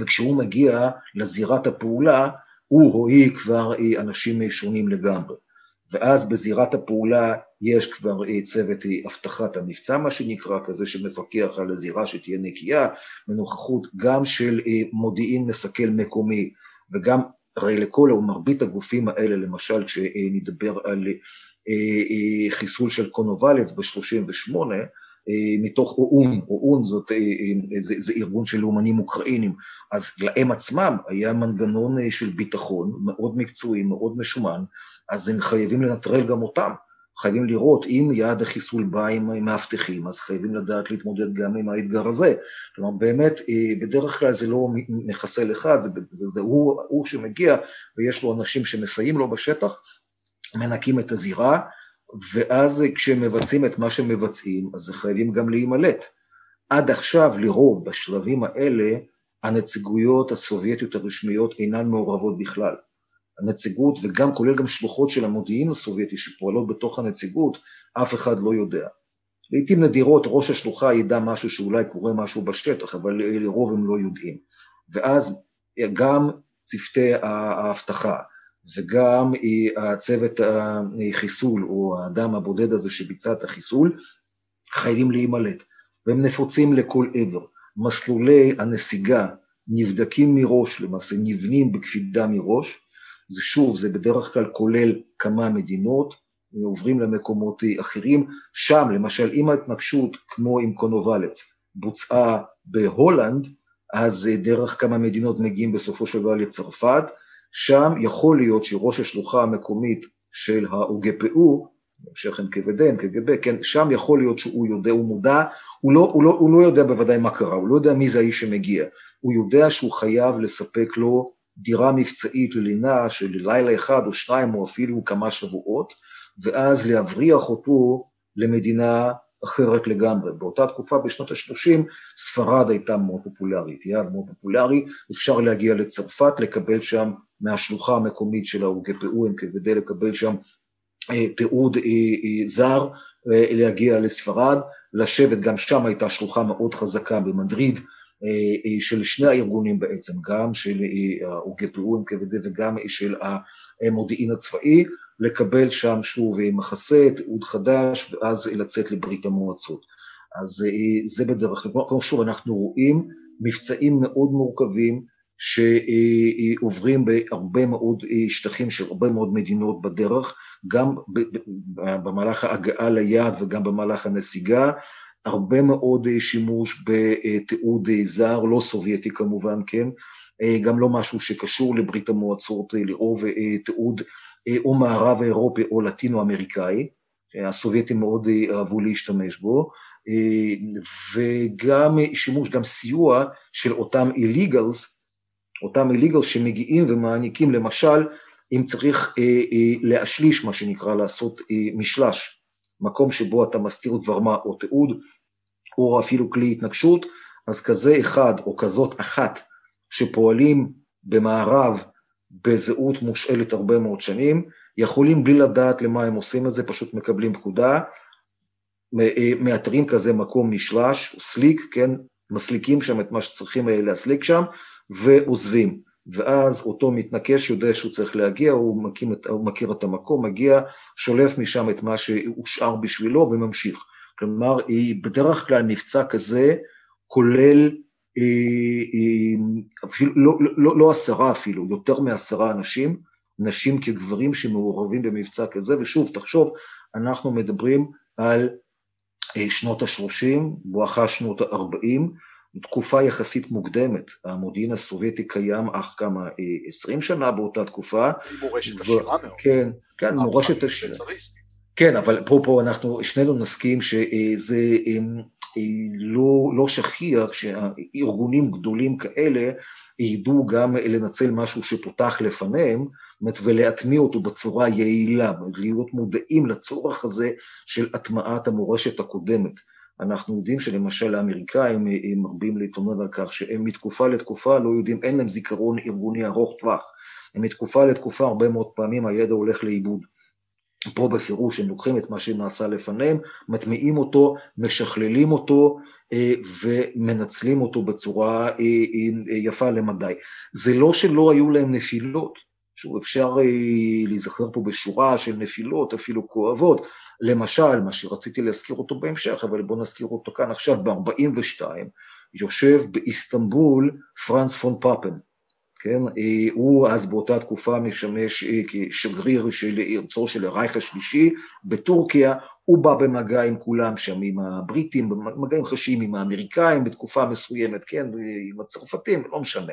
וכשהוא מגיע לזירת הפעולה, הוא או היא כבר אנשים שונים לגמרי. ואז בזירת הפעולה יש כבר צוות אבטחת המבצע, מה שנקרא, כזה שמפקח על הזירה שתהיה נקייה, בנוכחות גם של מודיעין מסכל מקומי, וגם, הרי לכל או מרבית הגופים האלה, למשל כשנדבר על חיסול של קונובלץ ב-38, מתוך או"ם, או"ם זאת, זה, זה ארגון של לאומנים אוקראינים, אז להם עצמם היה מנגנון של ביטחון מאוד מקצועי, מאוד משומן, אז הם חייבים לנטרל גם אותם, חייבים לראות אם יעד החיסול בא עם מאבטחים, אז חייבים לדעת להתמודד גם עם האתגר הזה. כלומר, באמת, בדרך כלל זה לא מחסל אחד, זה, זה, זה הוא, הוא שמגיע ויש לו אנשים שמסייעים לו בשטח, מנקים את הזירה, ואז כשהם מבצעים את מה שהם מבצעים, אז חייבים גם להימלט. עד עכשיו, לרוב, בשלבים האלה, הנציגויות הסובייטיות הרשמיות אינן מעורבות בכלל. הנציגות, וגם כולל גם שלוחות של המודיעין הסובייטי שפועלות בתוך הנציגות, אף אחד לא יודע. לעיתים נדירות ראש השלוחה ידע משהו שאולי קורה משהו בשטח, אבל לרוב הם לא יודעים. ואז גם צוותי האבטחה, וגם הצוות החיסול, או האדם הבודד הזה שביצע את החיסול, חייבים להימלט, והם נפוצים לכל עבר. מסלולי הנסיגה נבדקים מראש, למעשה נבנים בקפידה מראש, זה שוב, זה בדרך כלל כולל כמה מדינות, עוברים למקומות אחרים. שם, למשל, אם ההתנגשות, כמו עם קונובלץ, בוצעה בהולנד, אז דרך כמה מדינות מגיעים בסופו של דבר לצרפת, שם יכול להיות שראש השלוחה המקומית של ה-OGPU, המשך NKVD, NKGB, כן, שם יכול להיות שהוא יודע, הוא מודע, הוא לא, הוא, לא, הוא לא יודע בוודאי מה קרה, הוא לא יודע מי זה האיש שמגיע, הוא יודע שהוא חייב לספק לו דירה מבצעית ללינה של לילה אחד או שניים או אפילו כמה שבועות, ואז להבריח אותו למדינה אחרת לגמרי. באותה תקופה, בשנות ה-30, ספרד הייתה מאוד פופולרית, יעד מאוד פופולרי, אפשר להגיע לצרפת, לקבל שם מהשלוחה המקומית של ה-UGPU, NKVD, לקבל שם אה, תיעוד אה, אה, זר, להגיע לספרד, לשבת, גם שם הייתה שלוחה מאוד חזקה במדריד, של שני הארגונים בעצם, גם של ה-UGPU, NKVD וגם של המודיעין הצבאי, לקבל שם שוב מחסה, תיעוד חדש, ואז לצאת לברית המועצות. אז זה בדרך כלל, כמו שוב, אנחנו רואים מבצעים מאוד מורכבים, שעוברים בהרבה מאוד שטחים של הרבה מאוד מדינות בדרך, גם במהלך ההגעה ליעד וגם במהלך הנסיגה, הרבה מאוד שימוש בתיעוד זר, לא סובייטי כמובן, כן, גם לא משהו שקשור לברית המועצות, לרוב תיעוד או מערב אירופי או לטינו-אמריקאי, הסובייטים מאוד אהבו להשתמש בו, וגם שימוש, גם סיוע של אותם illegals, אותם illegals שמגיעים ומעניקים, למשל, אם צריך אה, אה, להשליש, מה שנקרא, לעשות אה, משלש, מקום שבו אתה מסתיר דבר מה או תיעוד, או אפילו כלי התנגשות, אז כזה אחד או כזאת אחת שפועלים במערב בזהות מושאלת הרבה מאוד שנים, יכולים בלי לדעת למה הם עושים את זה, פשוט מקבלים פקודה, אה, מאתרים כזה מקום משלש, סליק, כן, מסליקים שם את מה שצריכים אה, להסליק שם, ועוזבים. ואז אותו מתנקש יודע שהוא צריך להגיע, הוא, מקים, הוא מכיר את המקום, מגיע, שולף משם את מה שהושאר בשבילו וממשיך. כלומר, בדרך כלל מבצע כזה כולל אה, אה, אפילו, לא, לא, לא עשרה אפילו, יותר מעשרה אנשים, נשים כגברים שמעורבים במבצע כזה, ושוב, תחשוב, אנחנו מדברים על אה, שנות ה-30, בואכה שנות ה-40, תקופה יחסית מוקדמת, המודיעין הסובייטי קיים אך כמה, 20 שנה באותה תקופה. מורשת עשירה מאוד. כן, כן, מורשת עשירה. כן, אבל פה, פה אנחנו שנינו נסכים שזה לא, לא שכיח שארגונים גדולים כאלה ידעו גם לנצל משהו שפותח לפניהם, ולהטמיע אותו בצורה יעילה, להיות מודעים לצורך הזה של הטמעת המורשת הקודמת. אנחנו יודעים שלמשל האמריקאים מרבים להתלונן על כך שהם מתקופה לתקופה לא יודעים, אין להם זיכרון ארגוני ארוך טווח. הם מתקופה לתקופה הרבה מאוד פעמים הידע הולך לאיבוד. פה בפירוש הם לוקחים את מה שנעשה לפניהם, מטמיעים אותו, משכללים אותו אה, ומנצלים אותו בצורה אה, אה, יפה למדי. זה לא שלא היו להם נפילות, שוב, אפשר להיזכר פה בשורה של נפילות, אפילו כואבות. למשל, מה שרציתי להזכיר אותו בהמשך, אבל בואו נזכיר אותו כאן עכשיו, ב-42, יושב באיסטנבול פרנס פון פאפן, כן? אה, הוא אז באותה תקופה משמש אה, כשגריר של ארצו של הרייך השלישי בטורקיה, הוא בא במגע עם כולם שם, עם הבריטים, במגעים חשיים עם האמריקאים בתקופה מסוימת, כן? עם הצרפתים, לא משנה.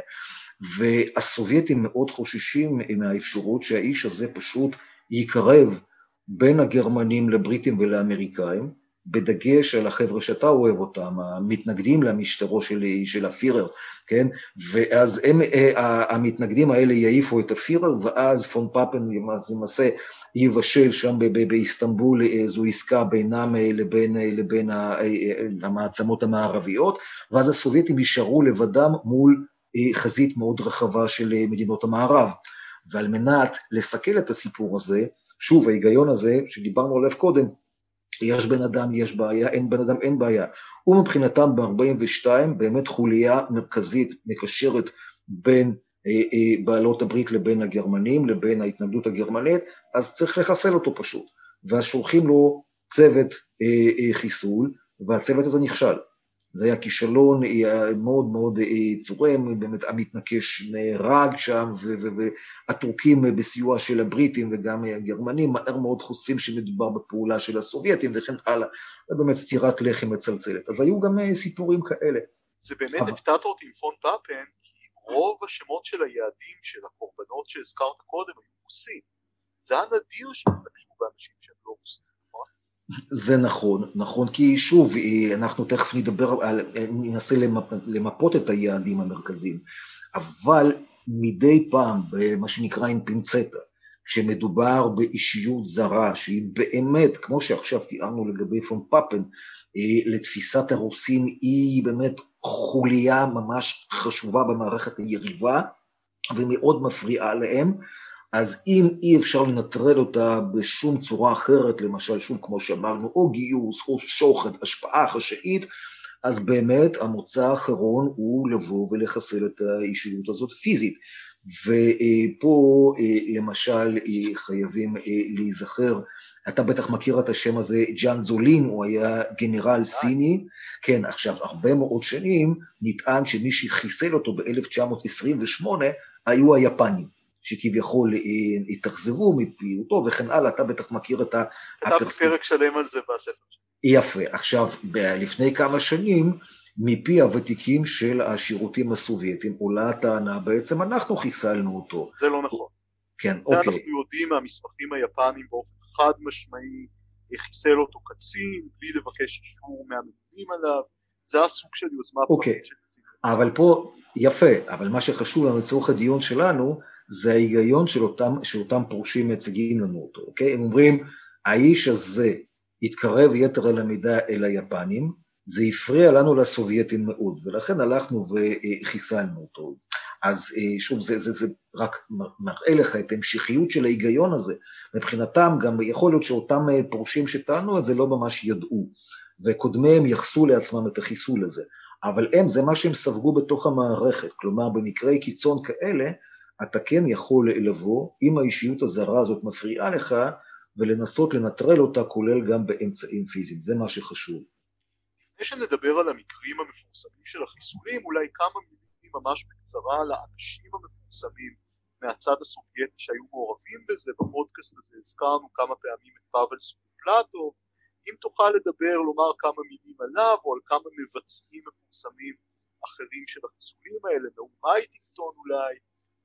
והסובייטים מאוד חוששים מהאפשרות שהאיש הזה פשוט יקרב בין הגרמנים לבריטים ולאמריקאים, בדגש על החבר'ה שאתה אוהב אותם, המתנגדים למשטרו של, של הפירר, כן? ואז הם, אה, המתנגדים האלה יעיפו את הפירר, ואז פון פאפן למעשה יבשל שם באיסטנבול איזו עסקה בינם אה, לבין, אה, לבין המעצמות המערביות, ואז הסובייטים יישארו לבדם מול חזית מאוד רחבה של מדינות המערב. ועל מנת לסכל את הסיפור הזה, שוב, ההיגיון הזה שדיברנו עליו קודם, יש בן אדם, יש בעיה, אין בן אדם, אין בעיה. ומבחינתם ב-42 באמת חוליה מרכזית מקשרת בין אה, אה, בעלות הברית לבין הגרמנים, לבין ההתנגדות הגרמנית, אז צריך לחסל אותו פשוט. ואז שולחים לו צוות אה, אה, חיסול, והצוות הזה נכשל. זה היה כישלון מאוד מאוד צורם, באמת המתנקש נהרג שם, והטורקים בסיוע של הבריטים וגם הגרמנים מהר מאוד חושפים שמדובר בפעולה של הסובייטים וכן הלאה, זה באמת סטירת לחי מצלצלת. אז היו גם סיפורים כאלה. זה באמת הפתעת אותי עם פון פאפן, כי רוב השמות של היעדים של הקורבנות שהזכרת קודם היו רוסים. זה היה נדיר שהתנגשו באנשים שהם לא רוסים. זה נכון, נכון, כי שוב, אנחנו תכף נדבר, על, ננסה למפ, למפות את היעדים המרכזיים, אבל מדי פעם, במה שנקרא עם פינצטה, כשמדובר באישיות זרה, שהיא באמת, כמו שעכשיו תיארנו לגבי פון פאפן, לתפיסת הרוסים היא באמת חוליה ממש חשובה במערכת היריבה, ומאוד מפריעה להם, אז אם אי אפשר לנטרל אותה בשום צורה אחרת, למשל, שוב, כמו שאמרנו, או גיוס, או שוחד, השפעה חשאית, אז באמת המוצא האחרון הוא לבוא ולחסל את האישיות הזאת פיזית. ופה למשל חייבים להיזכר, אתה בטח מכיר את השם הזה, ג'אן זולין, הוא היה גנרל סיני. כן, עכשיו, הרבה מאוד שנים נטען שמי שחיסל אותו ב-1928 היו היפנים. שכביכול אה, התאכזבו מפעילותו וכן הלאה, אתה בטח מכיר את ה... כתבתי פרק שלם על זה בספר יפה. עכשיו, לפני כמה שנים, מפי הוותיקים של השירותים הסובייטים עולה הטענה, בעצם אנחנו חיסלנו אותו. זה לא נכון. כן, זה אוקיי. אנחנו יודעים מהמסמכים היפניים באופן חד משמעי, חיסל אותו קצין, בלי לבקש אישור מהמדינים עליו, זה הסוג של יוזמה אוקיי. פרטית של קצין. אבל פה, יפה, אבל מה שחשוב לנו לצורך הדיון שלנו, זה ההיגיון של אותם, שאותם פורשים מציגים לנו אותו, אוקיי? הם אומרים, האיש הזה התקרב יתר על המידה אל היפנים, זה הפריע לנו לסובייטים מאוד, ולכן הלכנו וחיסלנו אותו. אז אה, שוב, זה, זה, זה רק מראה לך את ההמשכיות של ההיגיון הזה. מבחינתם, גם יכול להיות שאותם אה, פורשים שטענו את זה לא ממש ידעו, וקודמיהם יחסו לעצמם את החיסול הזה. אבל הם, זה מה שהם ספגו בתוך המערכת. כלומר, במקרי קיצון כאלה, אתה כן יכול לבוא, אם האישיות הזרה הזאת מפריעה לך, ולנסות לנטרל אותה, כולל גם באמצעים פיזיים. זה מה שחשוב. לפני שנדבר על המקרים המפורסמים של החיסולים, אולי כמה מילים ממש בקצרה על האנשים המפורסמים מהצד הסובייטי שהיו מעורבים בזה. בפודקאסט הזה הזכרנו כמה פעמים את פאבל סופלטוב. אם תוכל לדבר, לומר כמה מילים עליו, או על כמה מבצעים מפורסמים אחרים של החיסולים האלה, נאום מייטינגטון אולי,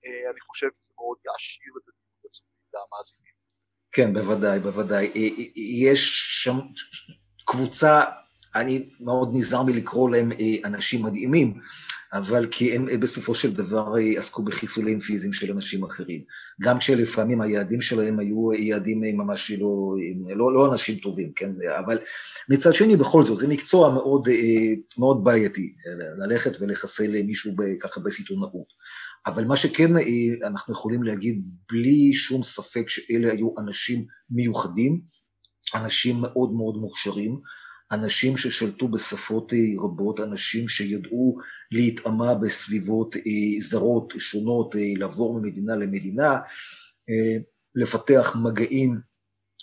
אני חושב מאוד יעשיר את הדיון הצופים והמאזינים. כן, בוודאי, בוודאי. אה, אה, יש שם קבוצה, אני מאוד נזהר מלקרוא להם אנשים מדהימים, אבל כי הם בסופו של דבר עסקו בחיסולים פיזיים של אנשים אחרים. גם כשלפעמים היעדים שלהם היו יעדים ממש לא, לא, לא אנשים טובים, כן? אבל מצד שני, בכל זאת, זה מקצוע מאוד, מאוד בעייתי, ללכת ולחסל מישהו ככה בסיטונאות. אבל מה שכן אה, אנחנו יכולים להגיד בלי שום ספק שאלה היו אנשים מיוחדים, אנשים מאוד מאוד מוכשרים, אנשים ששלטו בשפות אה, רבות, אנשים שידעו להתאמה בסביבות אה, זרות שונות, לעבור ממדינה למדינה, לפתח מגעים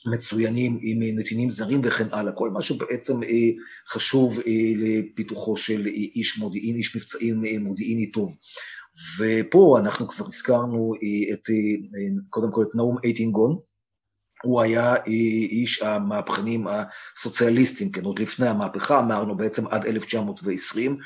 מצוינים עם נתינים זרים וכן הלאה, כל מה שבעצם חשוב לפיתוחו של איש מודיעין, איש מבצעים מודיעיני טוב. ופה אנחנו כבר הזכרנו אה, את, אה, קודם כל את נאום אייטינגון, הוא היה אה, איש המהפכנים הסוציאליסטים, כן, עוד לפני המהפכה, אמרנו בעצם עד 1920,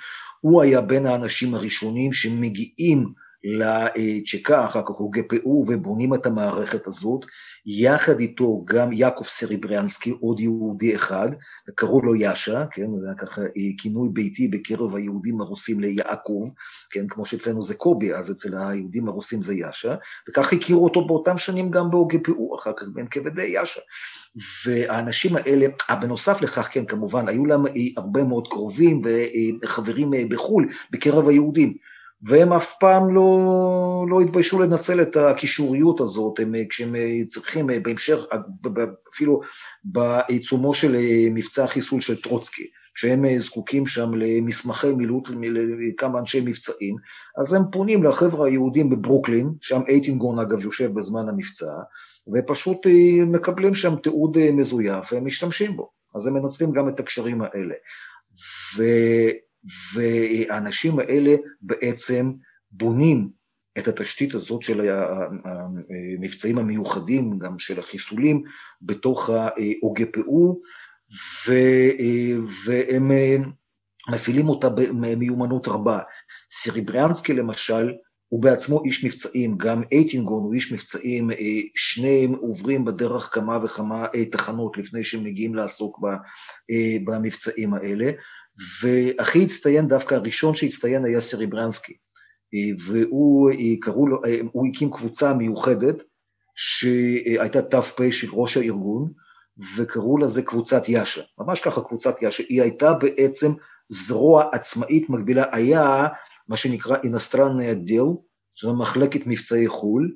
הוא היה בין האנשים הראשונים שמגיעים לצ'קה, אחר כך הוא גפ"ו, ובונים את המערכת הזאת. יחד איתו גם יעקב סריברנסקי, עוד יהודי אחד, קראו לו יאשה, כן, זה היה ככה אה, כינוי ביתי בקרב היהודים הרוסים ליעקב, כן, כמו שאצלנו זה קובי, אז אצל היהודים הרוסים זה יאשה, וכך הכירו אותו באותם שנים גם בגפ"ו, אחר כך בין כבדי יאשה. והאנשים האלה, אה, בנוסף לכך, כן, כמובן, היו להם אה, הרבה מאוד קרובים וחברים בחו"ל, בקרב היהודים. והם אף פעם לא, לא התביישו לנצל את הקישוריות הזאת, הם, כשהם צריכים בהמשך, אפילו בעיצומו של מבצע החיסול של טרוצקי, כשהם זקוקים שם למסמכי מילוט לכמה אנשי מבצעים, אז הם פונים לחבר'ה היהודים בברוקלין, שם אייטינגון אגב יושב בזמן המבצע, ופשוט מקבלים שם תיעוד מזויף והם משתמשים בו, אז הם מנצלים גם את הקשרים האלה. ו... והאנשים האלה בעצם בונים את התשתית הזאת של המבצעים המיוחדים, גם של החיסולים, בתוך ה-OGPU, והם מפעילים אותה במיומנות רבה. סיריבריאנסקי למשל, הוא בעצמו איש מבצעים, גם אייטינגון הוא איש מבצעים, שניהם עוברים בדרך כמה וכמה תחנות לפני שהם מגיעים לעסוק במבצעים האלה, והכי הצטיין, דווקא הראשון שהצטיין היה סריברנסקי. והוא קראו לו, הוא הקים קבוצה מיוחדת שהייתה ת"פ של ראש הארגון, וקראו לזה קבוצת יאשה, ממש ככה קבוצת יאשה, היא הייתה בעצם זרוע עצמאית מקבילה, היה מה שנקרא иностранный отдел, זו מחלקת מבצעי חו"ל,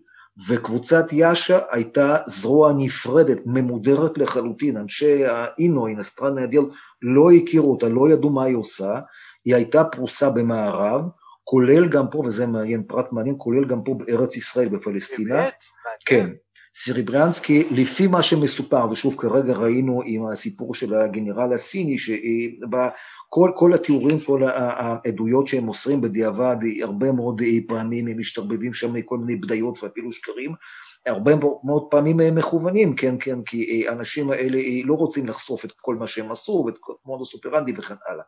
וקבוצת יאשה הייתה זרוע נפרדת, ממודרת לחלוטין, אנשי האינו, иностранный отдел, לא הכירו אותה, לא ידעו מה היא עושה, היא הייתה פרוסה במערב, כולל גם פה, וזה מעניין, פרט מעניין, כולל גם פה בארץ ישראל, בפלסטינה. באמת? כן. סיריברנסקי, לפי מה שמסופר, ושוב כרגע ראינו עם הסיפור של הגנרל הסיני, שכל כל התיאורים, כל העדויות שהם מוסרים בדיעבד, הרבה מאוד פעמים הם משתרבבים שם כל מיני בדיות ואפילו שקרים, הרבה מאוד פעמים מכוונים, כן, כן, כי האנשים האלה לא רוצים לחשוף את כל מה שהם עשו, ואת מודוס אופרנדי וכן הלאה.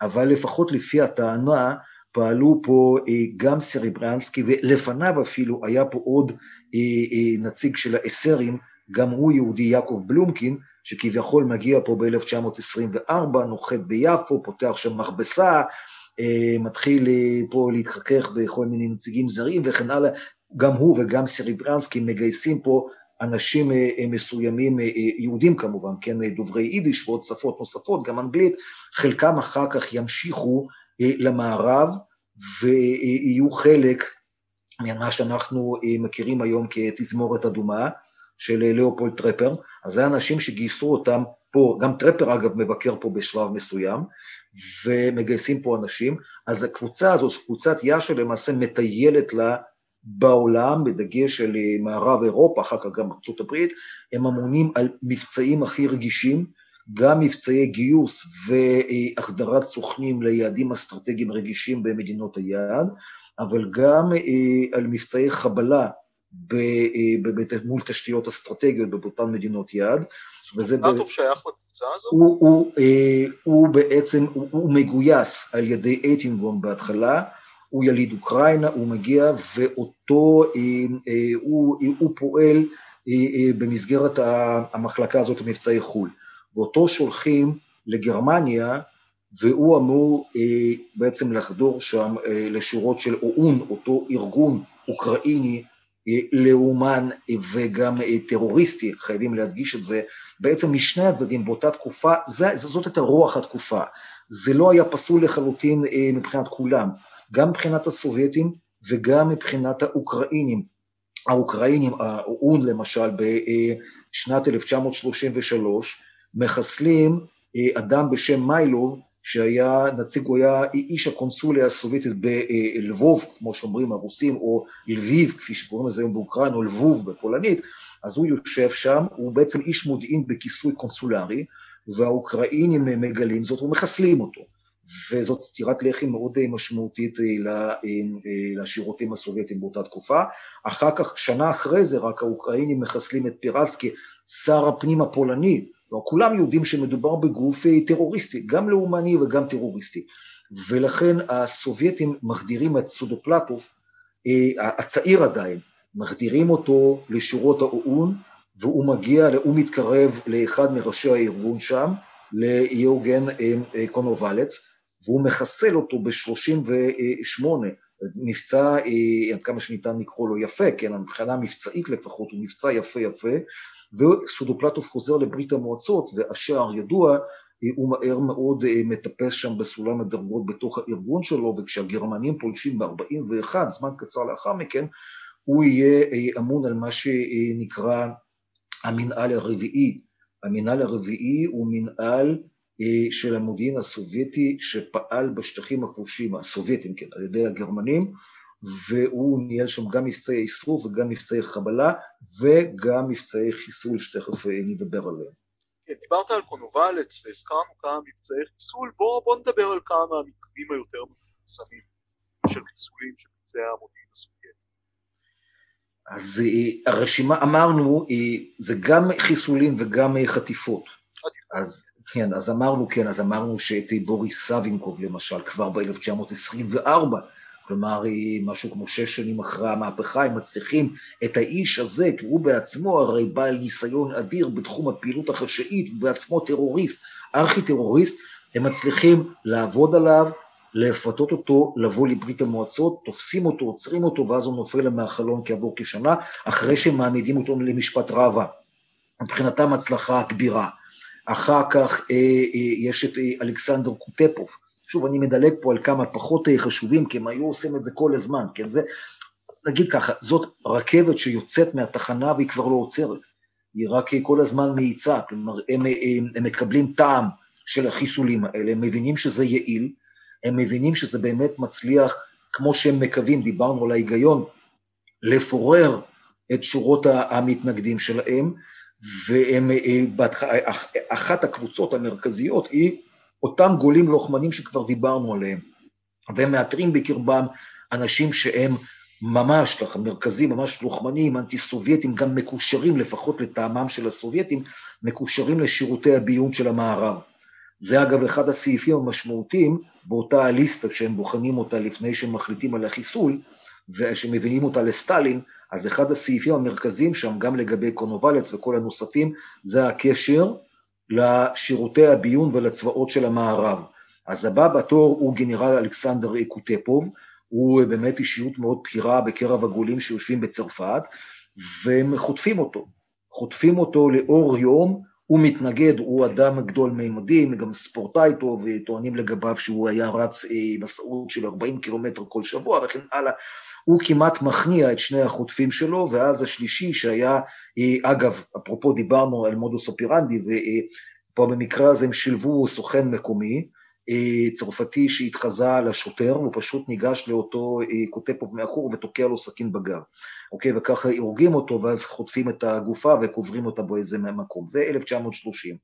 אבל לפחות לפי הטענה, פעלו פה אה, גם סריברנסקי, ולפניו אפילו היה פה עוד אה, אה, נציג של האסרים, גם הוא יהודי, יעקב בלומקין, שכביכול מגיע פה ב-1924, נוחת ביפו, פותח שם מכבסה, מתחיל פה להתחכך בכל מיני נציגים זרים וכן הלאה. גם הוא וגם סריברנסקי מגייסים פה אנשים מסוימים, יהודים כמובן, כן, דוברי יידיש ועוד שפות נוספות, גם אנגלית, חלקם אחר כך ימשיכו למערב ויהיו חלק ממה שאנחנו מכירים היום כתזמורת אדומה של לאופולד טרפר, אז זה אנשים שגייסו אותם פה, גם טרפר אגב מבקר פה בשלב מסוים, ומגייסים פה אנשים, אז הקבוצה הזו, קבוצת יאשה למעשה מטיילת לה בעולם, בדגש של מערב אירופה, אחר כך גם הברית, הם אמונים על מבצעים הכי רגישים, גם מבצעי גיוס והחדרת סוכנים ליעדים אסטרטגיים רגישים במדינות היעד, אבל גם אה, על מבצעי חבלה אה, מול תשתיות אסטרטגיות באותן מדינות יעד. וזה נטוב שייך לקבוצה הזאת? הוא, הוא, אה, הוא בעצם, הוא, הוא מגויס על ידי אייטינגון בהתחלה, הוא יליד אוקראינה, הוא מגיע ואותו, הוא, הוא פועל במסגרת המחלקה הזאת למבצעי חו"ל. ואותו שולחים לגרמניה, והוא אמור אה, בעצם לחדור שם אה, לשורות של או"ן, אותו ארגון אוקראיני אה, לאומן וגם אה, טרוריסטי, חייבים להדגיש את זה, בעצם משני הצדדים באותה תקופה, זה, זאת הייתה רוח התקופה. זה לא היה פסול לחלוטין אה, מבחינת כולם, גם מבחינת הסובייטים וגם מבחינת האוקראינים. האוקראינים, האו"ן למשל, בשנת 1933, מחסלים אה, אדם בשם מיילוב, שהיה נציג, הוא היה איש הקונסוליה הסובייטית בלבוב, כמו שאומרים הרוסים, או לביב, כפי שקוראים לזה היום באוקראינה, או לבוב בפולנית, אז הוא יושב שם, הוא בעצם איש מודיעין בכיסוי קונסולרי, והאוקראינים מגלים זאת ומחסלים אותו. וזאת סטירת לחי מאוד משמעותית אה, אה, לשירותים הסובייטיים באותה תקופה. אחר כך, שנה אחרי זה, רק האוקראינים מחסלים את פירצקי, שר הפנים הפולני, לא, כולם יודעים שמדובר בגוף אה, טרוריסטי, גם לאומני וגם טרוריסטי. ולכן הסובייטים מחדירים את סודופלטוב, אה, הצעיר עדיין, מחדירים אותו לשורות האו"ן, והוא מגיע, הוא מתקרב לאחד מראשי הארגון שם, ליוגן אה, קונובלץ, והוא מחסל אותו ב-38, מבצע, עד כמה שניתן לקרוא לו יפה, כן, מבחינה מבצעית לפחות, הוא מבצע יפה יפה, וסודופלטוב חוזר לברית המועצות, והשער ידוע, הוא מהר מאוד אה, מטפס שם בסולם הדרגות בתוך הארגון שלו, וכשהגרמנים פולשים ב-41, זמן קצר לאחר מכן, הוא יהיה אה, אמון על מה שנקרא המנהל הרביעי. המנהל הרביעי הוא מנהל אה, של המודיעין הסובייטי שפעל בשטחים הכבושים, הסובייטים, כן, על ידי הגרמנים, והוא ניהל שם גם מבצעי איסוף וגם מבצעי חבלה וגם מבצעי חיסול שתכף אה, נדבר עליהם. כן, דיברת על קונובלץ והזכרנו כמה מבצעי חיסול, בואו בוא נדבר על כמה הסיבובים היותר מפורסמים של חיסולים שביצע המודיעין הסובייטי. אז אה, הרשימה, אמרנו, זה גם חיסולים וגם אה, חטיפות. אז כן, אז אמרנו, כן, אז אמרנו שאת בוריס סבינקוב למשל, כבר ב-1924, כלומר, משהו כמו שש שנים אחרי המהפכה, הם מצליחים את האיש הזה, כי הוא בעצמו הרי בעל ניסיון אדיר בתחום הפעילות החשאית, הוא בעצמו טרוריסט, ארכי-טרוריסט, הם מצליחים לעבוד עליו, לפתות אותו, לבוא לברית המועצות, תופסים אותו, עוצרים אותו, ואז הוא נופל מהחלון כעבור כשנה, אחרי שהם מעמידים אותו למשפט ראווה. מבחינתם הצלחה כבירה. אחר כך אה, אה, יש את אה, אלכסנדר קוטפוב. שוב, אני מדלג פה על כמה פחות אה, חשובים, כי הם היו עושים את זה כל הזמן, כן? זה, נגיד ככה, זאת רכבת שיוצאת מהתחנה והיא כבר לא עוצרת. היא רק אה, כל הזמן מאיצה, כלומר, הם, הם, אה, הם מקבלים טעם של החיסולים האלה, הם מבינים שזה יעיל, הם מבינים שזה באמת מצליח, כמו שהם מקווים, דיברנו על ההיגיון, לפורר את שורות המתנגדים שלהם, ואחת הקבוצות המרכזיות היא אותם גולים לוחמנים שכבר דיברנו עליהם, והם מאתרים בקרבם אנשים שהם ממש ככה מרכזים, ממש לוחמנים, אנטי סובייטים, גם מקושרים לפחות לטעמם של הסובייטים, מקושרים לשירותי הביון של המערב. זה אגב אחד הסעיפים המשמעותיים באותה הליסטה שהם בוחנים אותה לפני שהם מחליטים על החיסול, ושמבינים אותה לסטלין, אז אחד הסעיפים המרכזיים שם, גם לגבי קונובלץ וכל הנוספים, זה הקשר לשירותי הביון ולצבאות של המערב. אז הבא בתור הוא גנרל אלכסנדר קוטפוב, הוא באמת אישיות מאוד בכירה בקרב הגולים שיושבים בצרפת, והם חוטפים אותו. חוטפים אותו לאור יום, הוא מתנגד, הוא אדם גדול מימדים, גם ספורטאי טוב, וטוענים לגביו שהוא היה רץ אה, מסעות של 40 קילומטר כל שבוע וכן הלאה. הוא כמעט מכניע את שני החוטפים שלו, ואז השלישי שהיה, אה, אגב, אפרופו דיברנו על מודוס אופירנדי, ופה במקרה הזה הם שילבו סוכן מקומי, אה, צרפתי שהתחזה לשוטר, הוא פשוט ניגש לאותו קוטפוב מאחור ותוקע לו סכין בגב. אוקיי? וככה הורגים אותו, ואז חוטפים את הגופה וקוברים אותה באיזה מקום. זה 1930.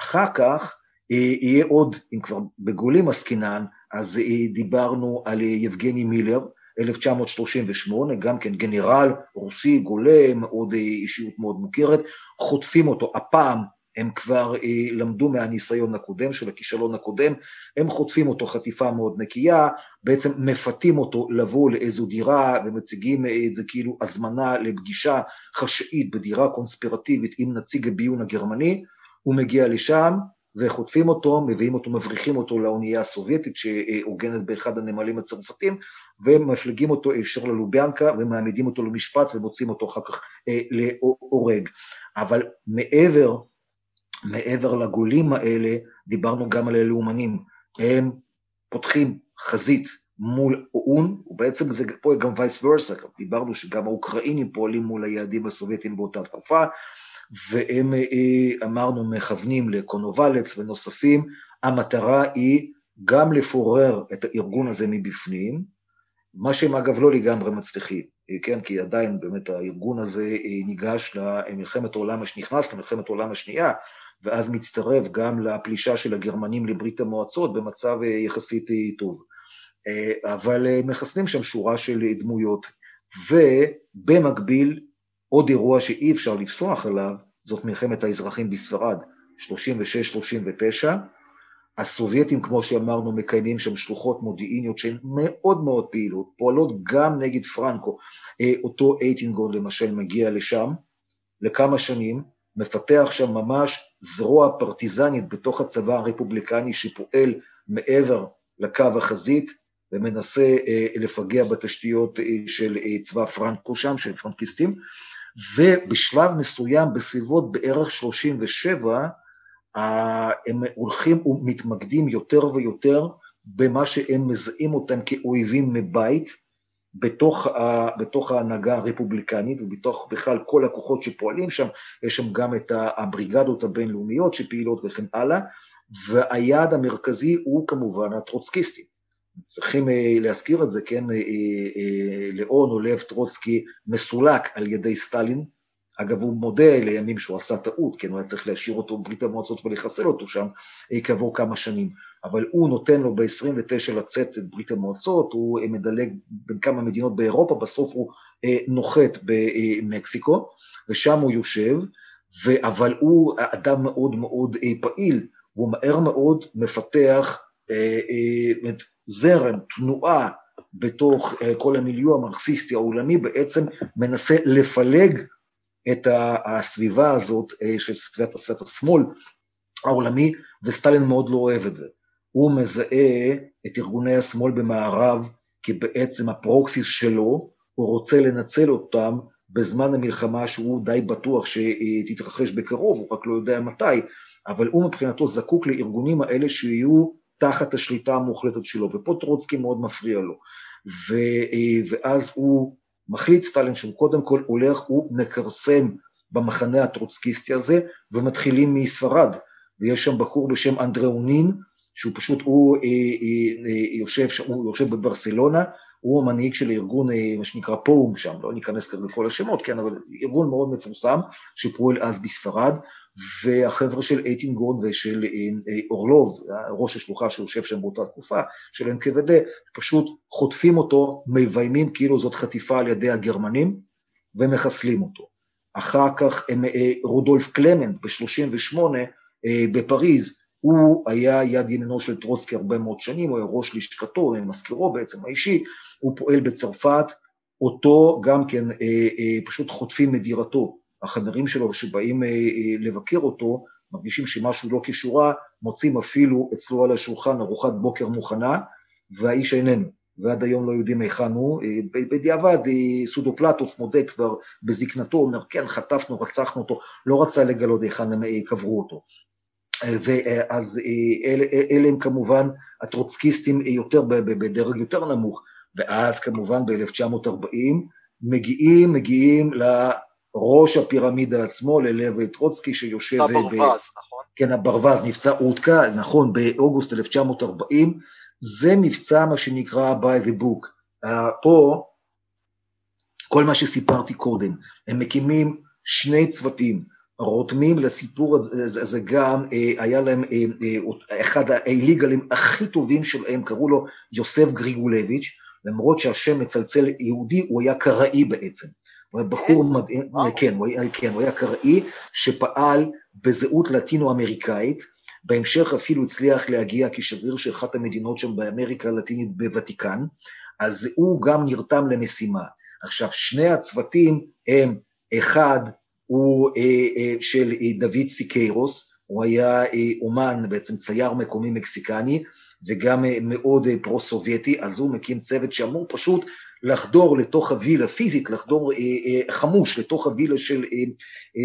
אחר כך אה, יהיה עוד, אם כבר בגולים עסקינן, אז אה, דיברנו על אה, יבגני מילר, 1938, גם כן גנרל רוסי, גולה, מאוד אישיות מאוד מוכרת, חוטפים אותו, הפעם הם כבר אה, למדו מהניסיון הקודם, של הכישלון הקודם, הם חוטפים אותו חטיפה מאוד נקייה, בעצם מפתים אותו לבוא לאיזו דירה ומציגים אה, את זה כאילו הזמנה לפגישה חשאית בדירה קונספירטיבית עם נציג הביון הגרמני, הוא מגיע לשם וחוטפים אותו, מביאים אותו, מבריחים אותו לאונייה הסובייטית שעוגנת באחד הנמלים הצרפתים, ומפלגים אותו ישר ללוביאנקה ומעמידים אותו למשפט ומוצאים אותו אחר כך אה, להורג. אבל מעבר מעבר לגולים האלה, דיברנו גם על הלאומנים. הם פותחים חזית מול או"ן, ובעצם זה פה גם וייס ורסה, דיברנו שגם האוקראינים פועלים מול היעדים הסובייטים באותה תקופה, והם, אה, אמרנו, מכוונים לקונובלץ ונוספים. המטרה היא גם לפורר את הארגון הזה מבפנים, מה שהם אגב לא לגמרי מצליחים, אה, כן, כי עדיין באמת הארגון הזה אה, ניגש למלחמת העולם, נכנס למלחמת העולם השנייה, ואז מצטרף גם לפלישה של הגרמנים לברית המועצות במצב יחסית טוב. אבל מחסנים שם שורה של דמויות, ובמקביל עוד אירוע שאי אפשר לפסוח עליו, זאת מלחמת האזרחים בספרד, 36-39. הסובייטים, כמו שאמרנו, מקיימים שם שלוחות מודיעיניות שהן מאוד מאוד פעילות, פועלות גם נגד פרנקו. אותו אייטינגון למשל מגיע לשם לכמה שנים, מפתח שם ממש זרוע פרטיזנית בתוך הצבא הרפובליקני שפועל מעבר לקו החזית ומנסה אה, לפגע בתשתיות אה, של אה, צבא פרנקו שם, של פרנקיסטים, ובשלב מסוים, בסביבות בערך 37, אה, הם הולכים ומתמקדים יותר ויותר במה שהם מזהים אותם כאויבים מבית, בתוך, ה, בתוך ההנהגה הרפובליקנית ובתוך בכלל כל הכוחות שפועלים שם, יש שם גם את הבריגדות הבינלאומיות שפעילות וכן הלאה, והיעד המרכזי הוא כמובן הטרוצקיסטים. צריכים אה, להזכיר את זה, כן, אה, אה, לאון או לב טרוצקי מסולק על ידי סטלין, אגב, הוא מודה לימים שהוא עשה טעות, כן, הוא היה צריך להשאיר אותו בברית המועצות ולחסל אותו שם כעבור כמה שנים. אבל הוא נותן לו ב-29 לצאת את ברית המועצות, הוא מדלג בין כמה מדינות באירופה, בסוף הוא נוחת במקסיקו, ושם הוא יושב, אבל הוא אדם מאוד מאוד פעיל, והוא מהר מאוד מפתח זרם, תנועה, בתוך כל המיליו המרקסיסטי העולמי, בעצם מנסה לפלג את הסביבה הזאת של סביבת, סביבת השמאל העולמי, וסטלין מאוד לא אוהב את זה. הוא מזהה את ארגוני השמאל במערב כבעצם הפרוקסיס שלו, הוא רוצה לנצל אותם בזמן המלחמה שהוא די בטוח שתתרחש בקרוב, הוא רק לא יודע מתי, אבל הוא מבחינתו זקוק לארגונים האלה שיהיו תחת השליטה המוחלטת שלו, ופה טרוצקי מאוד מפריע לו. ו, ואז הוא מחליט סטלין שהוא קודם כל הולך, הוא מכרסם במחנה הטרוצקיסטי הזה, ומתחילים מספרד, ויש שם בחור בשם אנדראונין, שהוא פשוט, הוא, אה, אה, אה, יושב, הוא יושב בברסלונה, הוא המנהיג של ארגון, מה שנקרא פורום שם, לא ניכנס כרגע לכל השמות, כן, אבל ארגון מאוד מפורסם, שפועל אז בספרד, והחבר'ה של אייטינגון ושל אורלוב, ראש השלוחה שיושב שם באותה תקופה, של NKVD, פשוט חוטפים אותו, מביימים כאילו זאת חטיפה על ידי הגרמנים, ומחסלים אותו. אחר כך רודולף קלמנט ב-38' בפריז, הוא היה יד ימינו של טרוצקי הרבה מאוד שנים, הוא היה ראש לשכתו, מזכירו בעצם האישי, הוא פועל בצרפת, אותו גם כן אה, אה, פשוט חוטפים מדירתו. החברים שלו שבאים אה, אה, לבקר אותו, מרגישים שמשהו לא כשורה, מוצאים אפילו אצלו על השולחן ארוחת בוקר מוכנה, והאיש איננו, ועד היום לא יודעים היכן הוא. אה, בדיעבד אה, סודופלטוף מודה כבר בזקנתו, אומר, כן, חטפנו, רצחנו אותו, לא רצה לגלות היכן הם אה, קברו אותו. ואז אלה, אלה הם כמובן הטרוצקיסטים יותר, בדרג יותר נמוך, ואז כמובן ב-1940 מגיעים, מגיעים לראש הפירמידה עצמו, ללב טרוצקי שיושב... הברווז, ב... נכון? כן, הברווז, מבצע אוטקה, נכון, באוגוסט 1940, זה מבצע מה שנקרא by the book. Uh, פה, כל מה שסיפרתי קודם, הם מקימים שני צוותים, רותמים לסיפור הזה גם, אה, היה להם אה, אה, אחד האיליגלים הכי טובים שלהם, קראו לו יוסף גריגולביץ', למרות שהשם מצלצל יהודי, הוא היה קראי בעצם. הוא היה בחור מדהים, כן, הוא היה, כן, הוא היה קראי שפעל בזהות לטינו-אמריקאית, בהמשך אפילו הצליח להגיע כשגריר של אחת המדינות שם באמריקה הלטינית בוותיקן, אז הוא גם נרתם למשימה. עכשיו, שני הצוותים הם, אחד, הוא אה, אה, של אה, דוד סיקיירוס, הוא היה אומן, בעצם צייר מקומי מקסיקני, וגם מאוד פרו-סובייטי, אז הוא מקים צוות שאמור פשוט לחדור לתוך הווילה, פיזית, לחדור חמוש לתוך הווילה של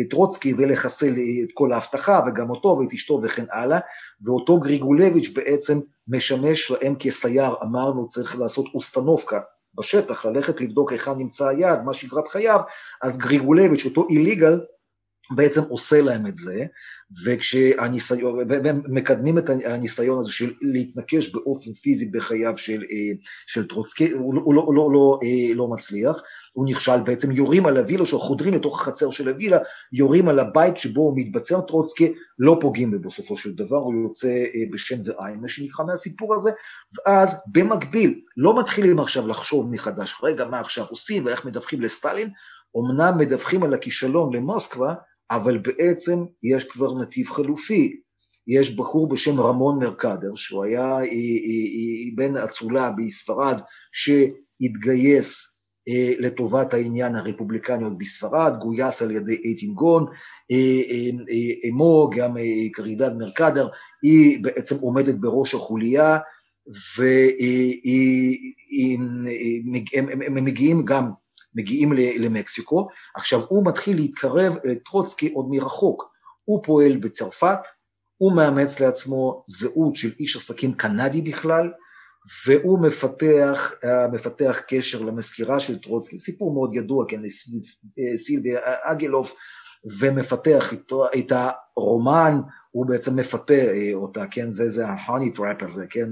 טרוצקי ולחסל את כל האבטחה וגם אותו ואת אשתו וכן הלאה, ואותו גריגולביץ' בעצם משמש להם כסייר, אמרנו צריך לעשות אוסטנובקה, בשטח, ללכת לבדוק היכן נמצא היעד, מה שגרת חייו, אז גריגולביץ', אותו איליגל, בעצם עושה להם את זה, והם מקדמים את הניסיון הזה של להתנקש באופן פיזי בחייו של, אה, של טרוצקי, הוא, הוא, לא, הוא לא, לא, אה, לא מצליח, הוא נכשל, בעצם יורים על הווילה שלו, חודרים לתוך החצר של הווילה, יורים על הבית שבו הוא מתבצע טרוצקי, לא פוגעים בו בסופו של דבר, הוא יוצא אה, בשם ועין, מה שנקרא מהסיפור הזה, ואז במקביל, לא מתחילים עכשיו לחשוב מחדש, רגע, מה עכשיו עושים ואיך מדווחים לסטלין, אמנם מדווחים על הכישלון למוסקבה, אבל בעצם יש כבר נתיב חלופי. יש בחור בשם רמון מרקדר, שהוא היה בן אצולה בספרד, שהתגייס לטובת העניין הרפובליקני עוד בספרד, גויס על ידי אייטינגון, אמו, גם קרידד מרקדר, היא בעצם עומדת בראש החוליה, והם מגיעים גם מגיעים למקסיקו. עכשיו, הוא מתחיל להתקרב לטרוצקי עוד מרחוק. הוא פועל בצרפת, הוא מאמץ לעצמו זהות של איש עסקים קנדי בכלל, והוא מפתח, מפתח קשר למזכירה של טרוצקי, סיפור מאוד ידוע, כן, סילביה אגלוף, ומפתח את הרומן, הוא בעצם מפתה אותה, כן, זה, זה ה-honey trap הזה, כן,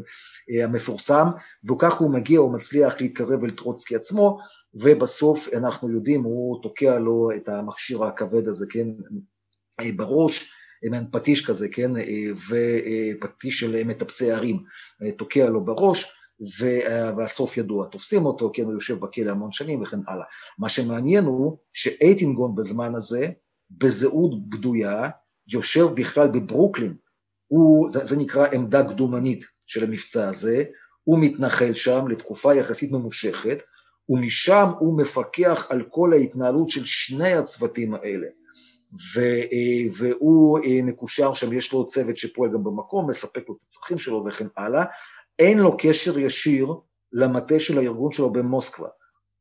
המפורסם, וכך הוא מגיע, הוא מצליח להתקרב אל טרוצקי עצמו, ובסוף אנחנו יודעים, הוא תוקע לו את המכשיר הכבד הזה, כן, בראש, מעין פטיש כזה, כן, ופטיש של מטפסי ערים, תוקע לו בראש, והסוף ידוע, תופסים אותו, כן, הוא יושב בכלא המון שנים וכן הלאה. מה שמעניין הוא שאייטינגון בזמן הזה, בזהות בדויה, יושב בכלל בברוקלין, הוא, זה, זה נקרא עמדה קדומנית של המבצע הזה, הוא מתנחל שם לתקופה יחסית ממושכת, ומשם הוא מפקח על כל ההתנהלות של שני הצוותים האלה. ו, והוא מקושר שם, יש לו צוות שפועל גם במקום, מספק לו את הצרכים שלו וכן הלאה. אין לו קשר ישיר למטה של הארגון שלו במוסקבה.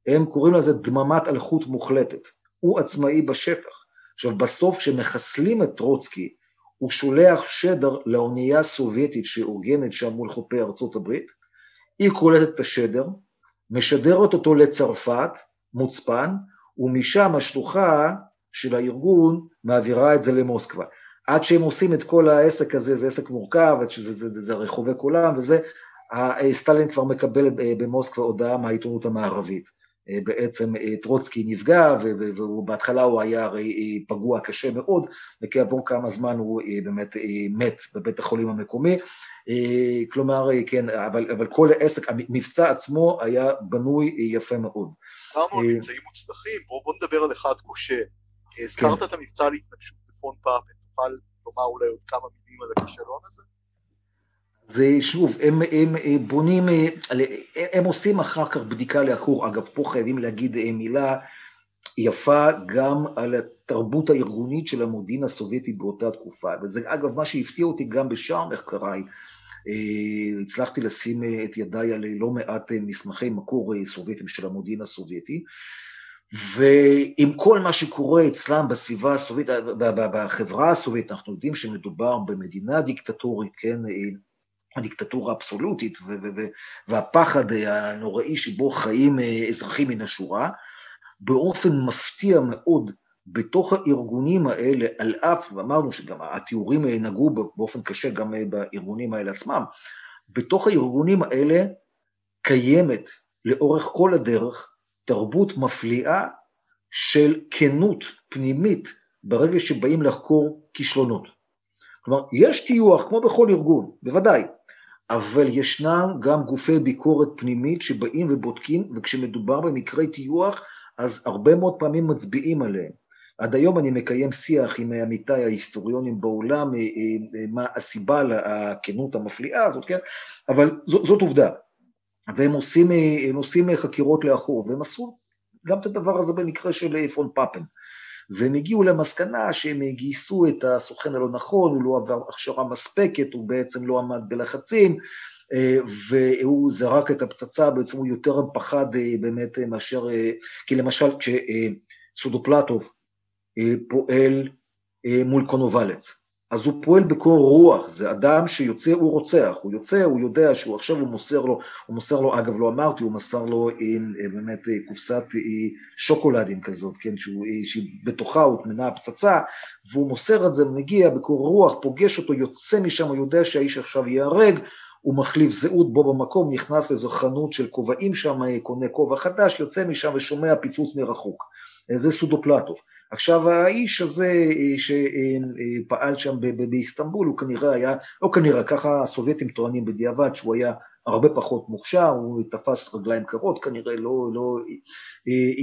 הם קוראים לזה דממת אלחוט מוחלטת. הוא עצמאי בשטח. עכשיו, בסוף כשמחסלים את טרוצקי, הוא שולח שדר לאונייה סובייטית שאורגנת שם מול חופי ארצות הברית, היא קולטת את השדר, משדרת אותו לצרפת, מוצפן, ומשם השלוחה של הארגון מעבירה את זה למוסקבה. עד שהם עושים את כל העסק הזה, זה עסק מורכב, שזה זה, זה, זה רחובי כולם וזה, סטלין כבר מקבל במוסקבה הודעה מהעיתונות המערבית. בעצם טרוצקי נפגע, ובהתחלה הוא היה הרי פגוע קשה מאוד, וכעבור כמה זמן הוא באמת מת בבית החולים המקומי. כלומר, כן, אבל, אבל כל העסק, המבצע עצמו היה בנוי יפה מאוד. דיברנו על מבצעים מוצלחים, בואו נדבר על אחד כושל. הזכרת את המבצע להתנגשות בפון פאפט, תוכל לומר אולי עוד כמה מילים על הכישלון הזה? זה שוב, הם, הם בונים, הם עושים אחר כך בדיקה לאחור, אגב, פה חייבים להגיד מילה יפה גם על התרבות הארגונית של המודיעין הסובייטי באותה תקופה, וזה אגב מה שהפתיע אותי גם בשאר מחקריי, הצלחתי לשים את ידיי על לא מעט מסמכי מקור סובייטים של המודיעין הסובייטי, ועם כל מה שקורה אצלם בסביבה הסובייטית, בחברה הסובייטית, אנחנו יודעים שמדובר במדינה דיקטטורית, כן, הדיקטטורה האבסולוטית והפחד הנוראי שבו חיים אזרחים מן השורה, באופן מפתיע מאוד בתוך הארגונים האלה, על אף, ואמרנו שגם התיאורים נגעו באופן קשה גם בארגונים האלה עצמם, בתוך הארגונים האלה קיימת לאורך כל הדרך תרבות מפליאה של כנות פנימית ברגע שבאים לחקור כישלונות. כלומר, יש טיוח, כמו בכל ארגון, בוודאי, אבל ישנם גם גופי ביקורת פנימית שבאים ובודקים, וכשמדובר במקרי טיוח, אז הרבה מאוד פעמים מצביעים עליהם. עד היום אני מקיים שיח עם עמיתיי ההיסטוריונים בעולם, אה, אה, מה הסיבה לכנות המפליאה הזאת, כן? אבל זאת, זאת עובדה. והם עושים, אה, עושים חקירות לאחור, והם עשו גם את הדבר הזה במקרה של פון פאפן. והם הגיעו למסקנה שהם גייסו את הסוכן הלא נכון, הוא לא עבר הכשרה מספקת, הוא בעצם לא עמד בלחצים, אה, והוא זרק את הפצצה, בעצם הוא יותר פחד אה, באמת מאשר, אה, כי למשל כשסודופלטוב פועל מול קונובלץ, אז הוא פועל בקור רוח, זה אדם שיוצא, הוא רוצח, הוא יוצא, הוא יודע שהוא עכשיו, הוא מוסר לו, הוא מוסר לו, אגב לא אמרתי, הוא מסר לו עם באמת קופסת שוקולדים כזאת, כן, שהוא, שבתוכה הוטמנה הפצצה, והוא מוסר את זה, מגיע בקור רוח, פוגש אותו, יוצא משם, הוא יודע שהאיש עכשיו ייהרג, הוא מחליף זהות בו במקום, נכנס לאיזו חנות של כובעים שם, קונה כובע חדש, יוצא משם ושומע פיצוץ מרחוק. זה סודופלטוב. עכשיו האיש הזה שפעל שם באיסטנבול, הוא כנראה היה, לא כנראה, ככה הסובייטים טוענים בדיעבד שהוא היה הרבה פחות מוכשר, הוא תפס רגליים קרות, כנראה לא, לא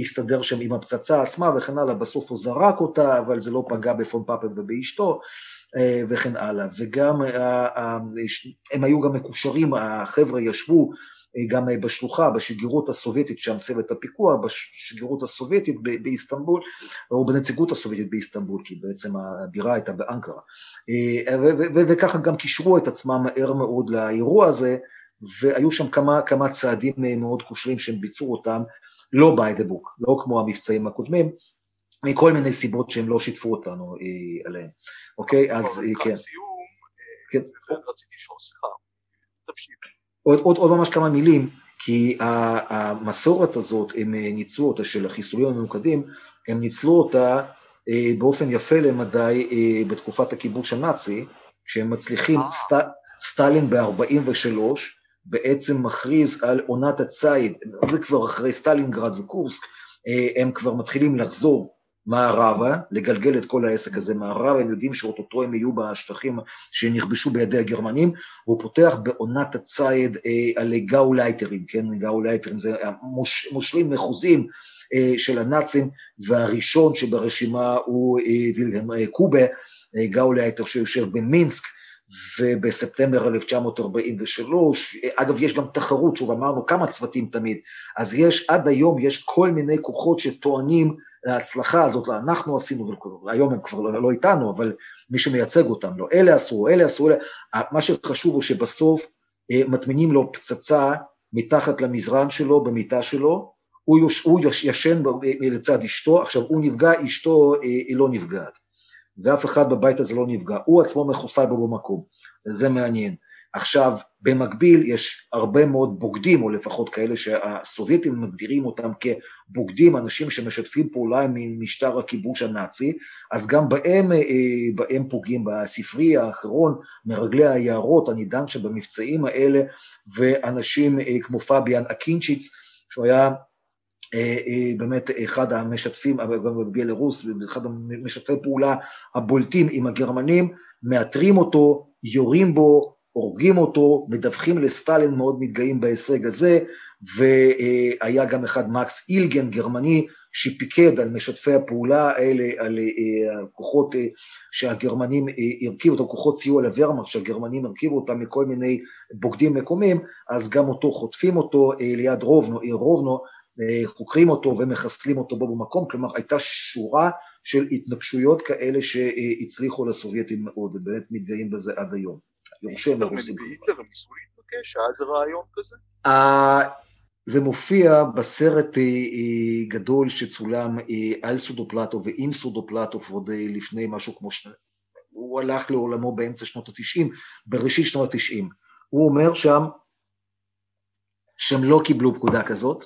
הסתדר שם עם הפצצה עצמה וכן הלאה, בסוף הוא זרק אותה, אבל זה לא פגע בפון פאפל ובאשתו. וכן הלאה, וגם הם היו גם מקושרים, החבר'ה ישבו גם בשלוחה, בשגרירות הסובייטית, שם צוות הפיקוח, בשגרירות הסובייטית באיסטנבול, או בנציגות הסובייטית באיסטנבול, כי בעצם הבירה הייתה באנקרה. וככה גם קישרו את עצמם מהר מאוד לאירוע הזה, והיו שם כמה, כמה צעדים מאוד כושלים שהם ביצעו אותם, לא by the book, לא כמו המבצעים הקודמים, מכל מיני סיבות שהם לא שיתפו אותנו עליהם. אוקיי, אז כן. כן. רציתי לשאול, סליחה, תמשיך. עוד, עוד, עוד ממש כמה מילים, כי המסורת הזאת, הם ניצלו אותה, של החיסולים הממוקדים, הם ניצלו אותה באופן יפה למדי בתקופת הכיבוש הנאצי, שהם מצליחים, אה. סט, סטלין ב-43 בעצם מכריז על עונת הציד, זה כבר אחרי סטלינגרד וקורסק, אה, הם כבר מתחילים לחזור מערבה, לגלגל את כל העסק הזה מערבה, הם יודעים שאו-טו-טו הם יהיו בשטחים שנכבשו בידי הגרמנים, והוא פותח בעונת הציד אה, על גאולייטרים, כן, גאולייטרים זה מוש, מושלים מחוזים אה, של הנאצים, והראשון שברשימה הוא אה, וילהם אה, קובה, אה, גאולייטר שיושב במינסק, ובספטמבר 1943, אגב יש גם תחרות, שוב אמרנו כמה צוותים תמיד, אז יש עד היום, יש כל מיני כוחות שטוענים להצלחה הזאת, לא, אנחנו עשינו, היום הם כבר לא, לא איתנו, אבל מי שמייצג אותם, לא, אלה עשו, אלה עשו, אלה, מה שחשוב הוא שבסוף אה, מטמינים לו פצצה מתחת למזרן שלו, במיטה שלו, הוא, יוש, הוא יוש, ישן לצד אשתו, עכשיו הוא נפגע, אשתו אה, היא לא נפגעת, ואף אחד בבית הזה לא נפגע, הוא עצמו מחוסל בו במקום, זה מעניין. עכשיו, במקביל יש הרבה מאוד בוגדים, או לפחות כאלה שהסובייטים מגדירים אותם כבוגדים, אנשים שמשתפים פעולה עם משטר הכיבוש הנאצי, אז גם בהם, אה, בהם פוגעים. בספרי האחרון, מרגלי היערות, אני דן שבמבצעים האלה, ואנשים אה, כמו פביאן אקינצ'יץ, שהוא היה אה, באמת אחד המשתפים, גם בבלרוס, אחד המשתפי פעולה הבולטים עם הגרמנים, מאתרים אותו, יורים בו, הורגים אותו, מדווחים לסטלין, מאוד מתגאים בהישג הזה, והיה גם אחד, מקס אילגן, גרמני, שפיקד על משתפי הפעולה האלה, על אה, הכוחות אה, שהגרמנים אה, הרכיבו אותם, כוחות סיוע לוורמארט שהגרמנים הרכיבו אותם מכל מיני בוגדים מקומיים, אז גם אותו חוטפים אותו ליד רובנו, עיר רובנו, חוקרים אותו ומחסלים אותו בו במקום, כלומר הייתה שורה של התנגשויות כאלה שהצליחו לסובייטים מאוד, ובאמת מתגאים בזה עד היום. יורשה מרוסים. והיטלר הם ניסו להתבקש? היה איזה רעיון כזה? זה מופיע בסרט אה, אה, גדול שצולם אה, על סודופלטוב ועם סודופלטוב עוד לפני משהו כמו שנה. הוא הלך לעולמו באמצע שנות התשעים, בראשית שנות התשעים. הוא אומר שם שהם לא קיבלו פקודה כזאת,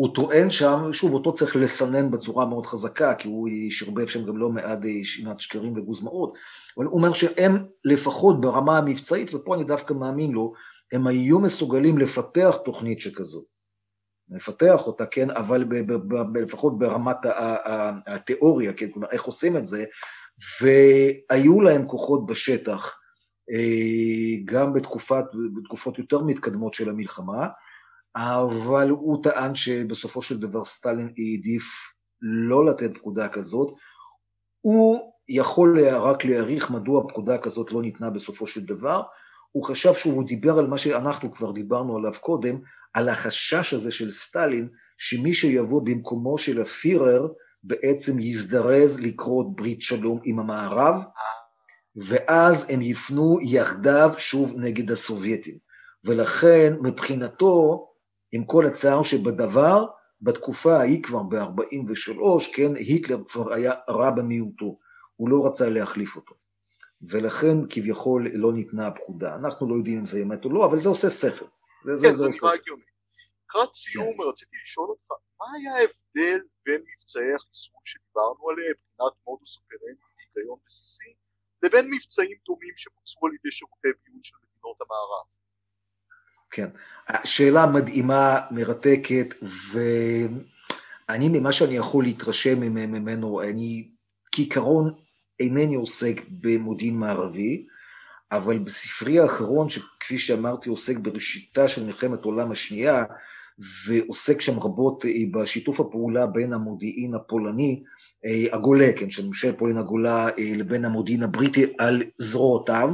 הוא טוען שם, שוב, אותו צריך לסנן בצורה מאוד חזקה, כי הוא שרבב שם גם לא מעט שינת שקרים וגוזמאות, אבל הוא אומר שהם לפחות ברמה המבצעית, ופה אני דווקא מאמין לו, הם היו מסוגלים לפתח תוכנית שכזו. לפתח אותה, כן, אבל ב- ב- ב- לפחות ברמת התיאוריה, כן, כלומר, איך עושים את זה, והיו להם כוחות בשטח, אה, גם בתקופת, בתקופות יותר מתקדמות של המלחמה, אבל הוא טען שבסופו של דבר סטלין העדיף לא לתת פקודה כזאת. הוא יכול רק להעריך מדוע פקודה כזאת לא ניתנה בסופו של דבר. הוא חשב שהוא דיבר על מה שאנחנו כבר דיברנו עליו קודם, על החשש הזה של סטלין, שמי שיבוא במקומו של הפירר בעצם יזדרז לקרות ברית שלום עם המערב, ואז הם יפנו יחדיו שוב נגד הסובייטים. ולכן מבחינתו עם כל הצער שבדבר, בתקופה ההיא כבר ב-43, כן, היטלר כבר היה רע במיעוטו, הוא לא רצה להחליף אותו. ולכן כביכול לא ניתנה הפקודה. אנחנו לא יודעים אם זה אמת או לא, אבל זה עושה שכל. זה, כן, זה, זה נראה הגיוני. לקראת סיום כן. רציתי לשאול אותך, מה היה ההבדל בין מבצעי החיסול שדיברנו עליהם, מבחינת מודוס אופרנטי והיגיון בסיסי, לבין מבצעים דומים שבוצעו על ידי שירותי ביון של מדינות המערב? כן. שאלה מדהימה, מרתקת, ואני, ממה שאני יכול להתרשם ממנו, אני כעיקרון אינני עוסק במודיעין מערבי, אבל בספרי האחרון, שכפי שאמרתי, עוסק בראשיתה של מלחמת העולם השנייה, ועוסק שם רבות אה, בשיתוף הפעולה בין המודיעין הפולני, אה, הגולה, כן, של ממשל פולין הגולה, אה, לבין המודיעין הבריטי על זרועותיו,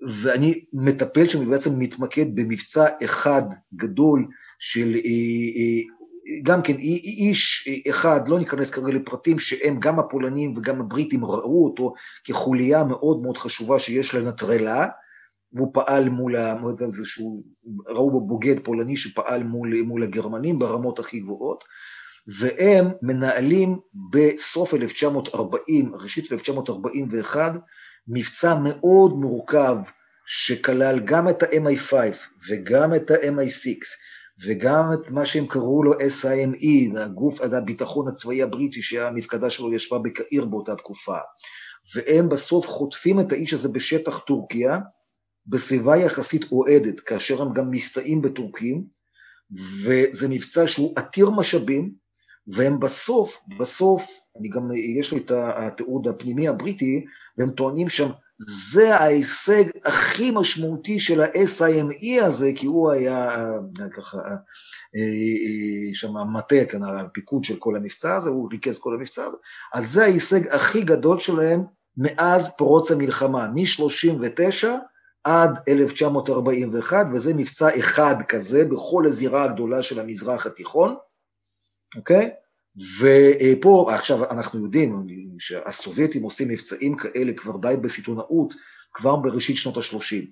ואני מטפל שם ובעצם מתמקד במבצע אחד גדול של אה, אה, גם כן איש אחד, לא ניכנס כרגע לפרטים, שהם גם הפולנים וגם הבריטים ראו אותו כחוליה מאוד מאוד חשובה שיש לנטרלה, והוא פעל מול, איזשהו, ראו בו בוגד פולני שפעל מול, מול הגרמנים ברמות הכי גבוהות, והם מנהלים בסוף 1940, ראשית 1941, מבצע מאוד מורכב שכלל גם את ה-MI5 וגם את ה-MI6 וגם את מה שהם קראו לו SIME, הגוף, הזה הביטחון הצבאי הבריטי שהמפקדה שלו ישבה בקהיר באותה תקופה, והם בסוף חוטפים את האיש הזה בשטח טורקיה, בסביבה יחסית אוהדת, כאשר הם גם מסתעים בטורקים, וזה מבצע שהוא עתיר משאבים, והם בסוף, בסוף, אני גם, יש לי את התיעוד הפנימי הבריטי, והם טוענים שם, זה ההישג הכי משמעותי של ה-SIME הזה, כי הוא היה ככה, אה, אה, שם המטה, כאן הפיקוד של כל המבצע הזה, הוא ריכז כל המבצע הזה, אז זה ההישג הכי גדול שלהם מאז פרוץ המלחמה, מ-39' עד 1941, וזה מבצע אחד כזה בכל הזירה הגדולה של המזרח התיכון, אוקיי? ופה, עכשיו אנחנו יודעים שהסובייטים עושים מבצעים כאלה כבר די בסיטונאות, כבר בראשית שנות ה-30.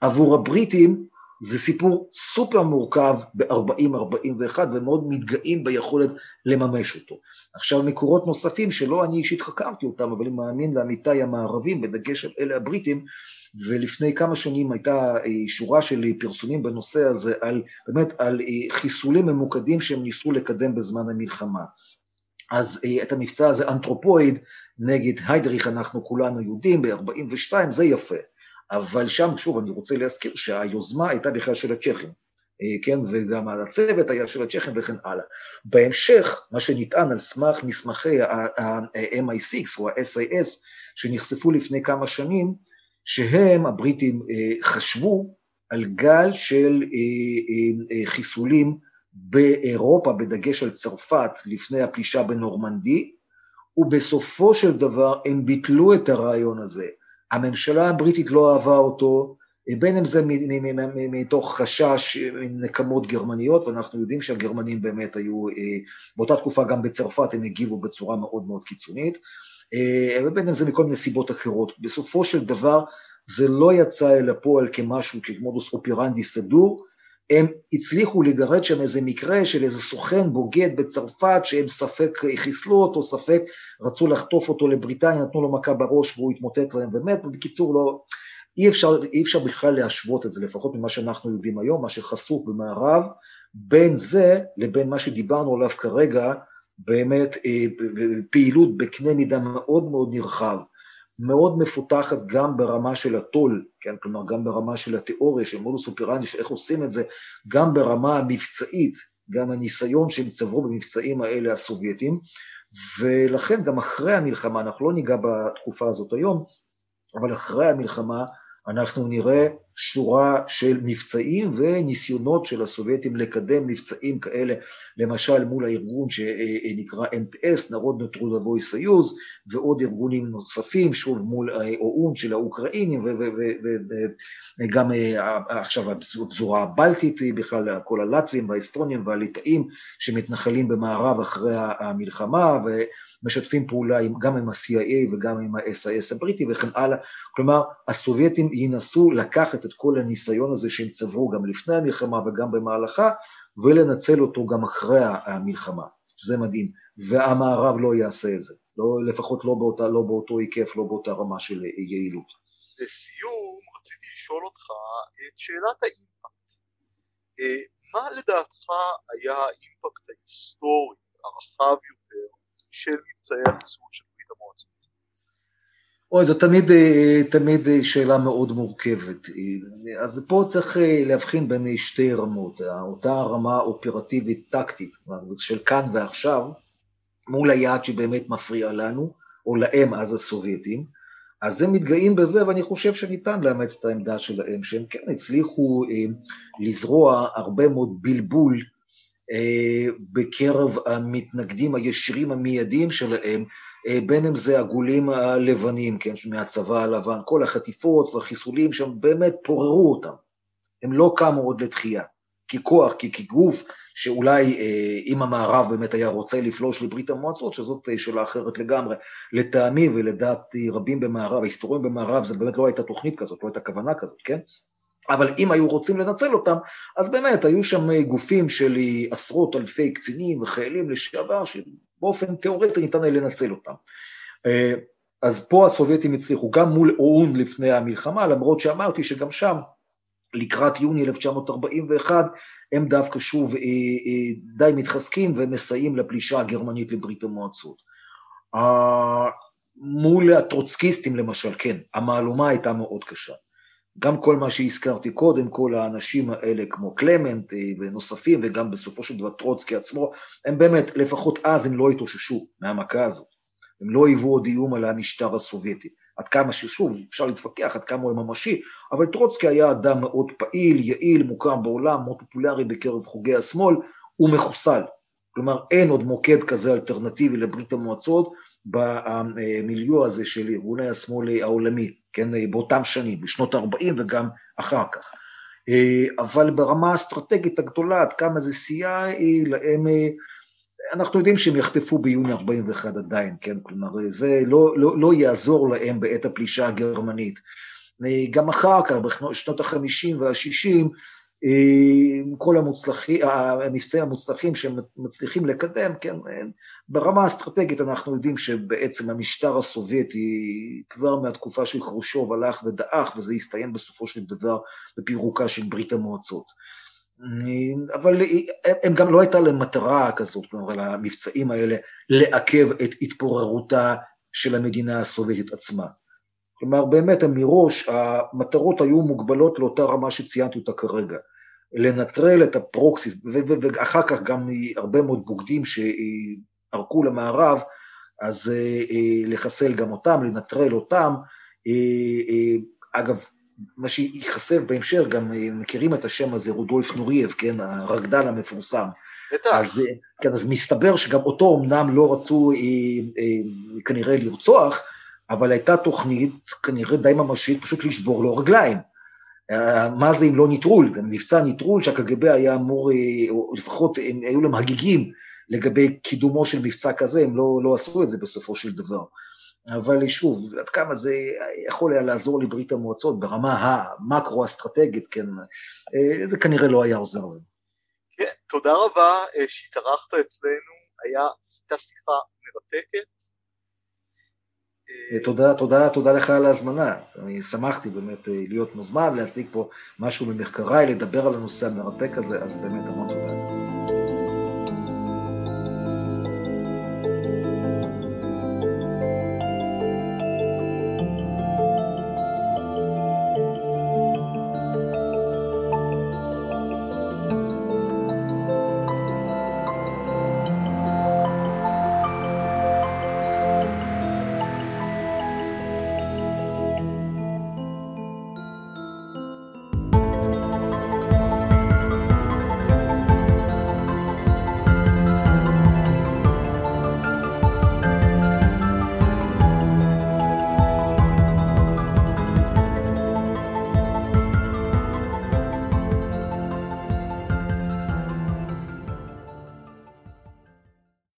עבור הבריטים זה סיפור סופר מורכב ב-40-41 ומאוד מתגאים ביכולת לממש אותו. עכשיו מקורות נוספים שלא אני אישית חקרתי אותם, אבל אני מאמין לעמיתיי המערבים, בדגש על אלה הבריטים, ולפני כמה שנים הייתה אה, שורה של פרסומים בנושא הזה, על, באמת על אה, חיסולים ממוקדים שהם ניסו לקדם בזמן המלחמה. אז אה, את המבצע הזה, אנתרופואיד נגד היידריך, אנחנו כולנו יודעים, ב-42, זה יפה. אבל שם, שוב, אני רוצה להזכיר שהיוזמה הייתה בכלל של הצ'כים, כן, וגם הצוות היה של הצ'כים וכן הלאה. בהמשך, מה שנטען על סמך מסמכי ה-MI6 או ה-SAS, שנחשפו לפני כמה שנים, שהם, הבריטים, אה, חשבו על גל של אה, אה, חיסולים באירופה, בדגש על צרפת, לפני הפלישה בנורמנדי, ובסופו של דבר הם ביטלו את הרעיון הזה. הממשלה הבריטית לא אהבה אותו, בין אם זה מתוך חשש נקמות גרמניות, ואנחנו יודעים שהגרמנים באמת היו, באותה תקופה גם בצרפת הם הגיבו בצורה מאוד מאוד קיצונית, אה, ובין אם זה מכל מיני סיבות אחרות. בסופו של דבר זה לא יצא אל הפועל כמשהו, כמודוס אופירנדי סדור, הם הצליחו לגרד שם איזה מקרה של איזה סוכן בוגד בצרפת שהם ספק חיסלו אותו, ספק רצו לחטוף אותו לבריטניה, נתנו לו מכה בראש והוא התמוטט להם ומת, ובקיצור לא, אי אפשר, אי אפשר בכלל להשוות את זה, לפחות ממה שאנחנו יודעים היום, מה שחשוף במערב, בין זה לבין מה שדיברנו עליו כרגע, באמת אה, פעילות בקנה מידה מאוד מאוד נרחב, מאוד מפותחת גם ברמה של הטול, כן, כלומר גם ברמה של התיאוריה, של מודוס אופרנדי, של איך עושים את זה, גם ברמה המבצעית, גם הניסיון שהם צברו במבצעים האלה הסובייטים, ולכן גם אחרי המלחמה, אנחנו לא ניגע בתקופה הזאת היום, אבל אחרי המלחמה אנחנו נראה שורה של מבצעים וניסיונות של הסובייטים לקדם מבצעים כאלה, למשל מול הארגון שנקרא NPS, נרוד נטרודבוי סיוז, ועוד ארגונים נוספים, שוב מול האו"ם של האוקראינים, וגם עכשיו הפזורה הבלטית, בכלל כל הלטבים והאסטרונים והליטאים שמתנחלים במערב אחרי המלחמה, משתפים פעולה גם עם ה-CIA וגם עם ה-SIS הבריטי וכן הלאה. כלומר, הסובייטים ינסו לקחת את כל הניסיון הזה שהם צברו גם לפני המלחמה וגם במהלכה, ולנצל אותו גם אחרי המלחמה, שזה מדהים. והמערב לא יעשה את זה, לא, לפחות לא, באותה, לא באותו היקף, לא באותה רמה של יעילות. לסיום, רציתי לשאול אותך את שאלת האימפקט. אה, מה לדעתך היה האימפקט ההיסטורי הרחב יותר של מבצעי החיסול של? אוי, זו תמיד, אה, תמיד שאלה מאוד מורכבת. אז פה צריך אה, להבחין בין שתי רמות, אותה רמה אופרטיבית-טקטית, של כאן ועכשיו, מול היעד שבאמת מפריע לנו, או להם אז הסובייטים, אז הם מתגאים בזה, ואני חושב שניתן לאמץ את העמדה שלהם, שהם כן הצליחו אה, לזרוע הרבה מאוד בלבול אה, בקרב המתנגדים הישירים המיידיים שלהם, אה, בין אם זה הגולים הלבנים, כן, מהצבא הלבן, כל החטיפות והחיסולים שם באמת פוררו אותם. הם לא קמו עוד לתחייה. ככוח, כגוף, שאולי אה, אם המערב באמת היה רוצה לפלוש לברית המועצות, שזאת שאלה אחרת לגמרי, לטעמי ולדעת רבים במערב, ההיסטוריונים במערב, זה באמת לא הייתה תוכנית כזאת, לא הייתה כוונה כזאת, כן? אבל אם היו רוצים לנצל אותם, אז באמת היו שם גופים של עשרות אלפי קצינים וחיילים לשעבר, שבאופן תיאורטי ניתן היה לנצל אותם. אה, אז פה הסובייטים הצליחו, גם מול או"ם לפני המלחמה, למרות שאמרתי שגם שם, לקראת יוני 1941, הם דווקא שוב אה, אה, די מתחזקים ומסייעים לפלישה הגרמנית לברית המועצות. מול הטרוצקיסטים למשל, כן, המהלומה הייתה מאוד קשה. גם כל מה שהזכרתי קודם, כל האנשים האלה כמו קלמנט ונוספים, וגם בסופו של דבר טרוצקי עצמו, הם באמת, לפחות אז הם לא התאוששו מהמכה הזאת. הם לא היוו עוד איום על המשטר הסובייטי. עד כמה ששוב, אפשר להתווכח עד כמה הוא ממשי, אבל טרוצקי היה אדם מאוד פעיל, יעיל, מוכר בעולם, מאוד פופולרי בקרב חוגי השמאל, הוא מחוסל. כלומר, אין עוד מוקד כזה אלטרנטיבי לברית המועצות במיליו הזה של ארגוני השמאל העולמי, כן, באותם שנים, בשנות ה-40 וגם אחר כך. אבל ברמה האסטרטגית הגדולה, עד כמה זה סייע להם אנחנו יודעים שהם יחטפו ביוני 41 עדיין, כן? כלומר, זה לא, לא, לא יעזור להם בעת הפלישה הגרמנית. גם אחר כך, בשנות ה-50 וה-60, כל המוצלחים, המבצעים המוצלחים שהם מצליחים לקדם, כן, ברמה האסטרטגית אנחנו יודעים שבעצם המשטר הסובייטי כבר מהתקופה של חרושוב הלך ודעך, וזה הסתיים בסופו של דבר בפירוקה של ברית המועצות. אבל הם גם לא הייתה להם מטרה כזאת, כלומר, למבצעים האלה, לעכב את התפוררותה של המדינה הסובייטית עצמה. כלומר, באמת מראש המטרות היו מוגבלות לאותה רמה שציינתי אותה כרגע. לנטרל את ה proxies, ואחר כך גם הרבה מאוד בוגדים שערקו למערב, אז אה, אה, לחסל גם אותם, לנטרל אותם. אה, אגב, מה שייחשף בהמשך, גם מכירים את השם הזה, רודולף נורייב, כן, הרקדן המפורסם. בטח. אז, כן, אז מסתבר שגם אותו אמנם לא רצו אה, אה, כנראה לרצוח, אבל הייתה תוכנית כנראה די ממשית פשוט לשבור לו רגליים. אה, מה זה אם לא ניטרול? זה מבצע ניטרול שהקג"ב היה אמור, או לפחות הם היו להם הגיגים לגבי קידומו של מבצע כזה, הם לא, לא עשו את זה בסופו של דבר. אבל שוב, עד כמה זה יכול היה לעזור לברית המועצות ברמה המקרו-אסטרטגית, כן, אה, זה כנראה לא היה עוזר לנו. כן, תודה רבה אה, שהתארחת אצלנו, הייתה שיחה מרתקת. אה, תודה, תודה, תודה לך על ההזמנה. אני שמחתי באמת להיות מוזמן, להציג פה משהו ממחקריי, לדבר על הנושא המרתק הזה, אז באמת המון תודה.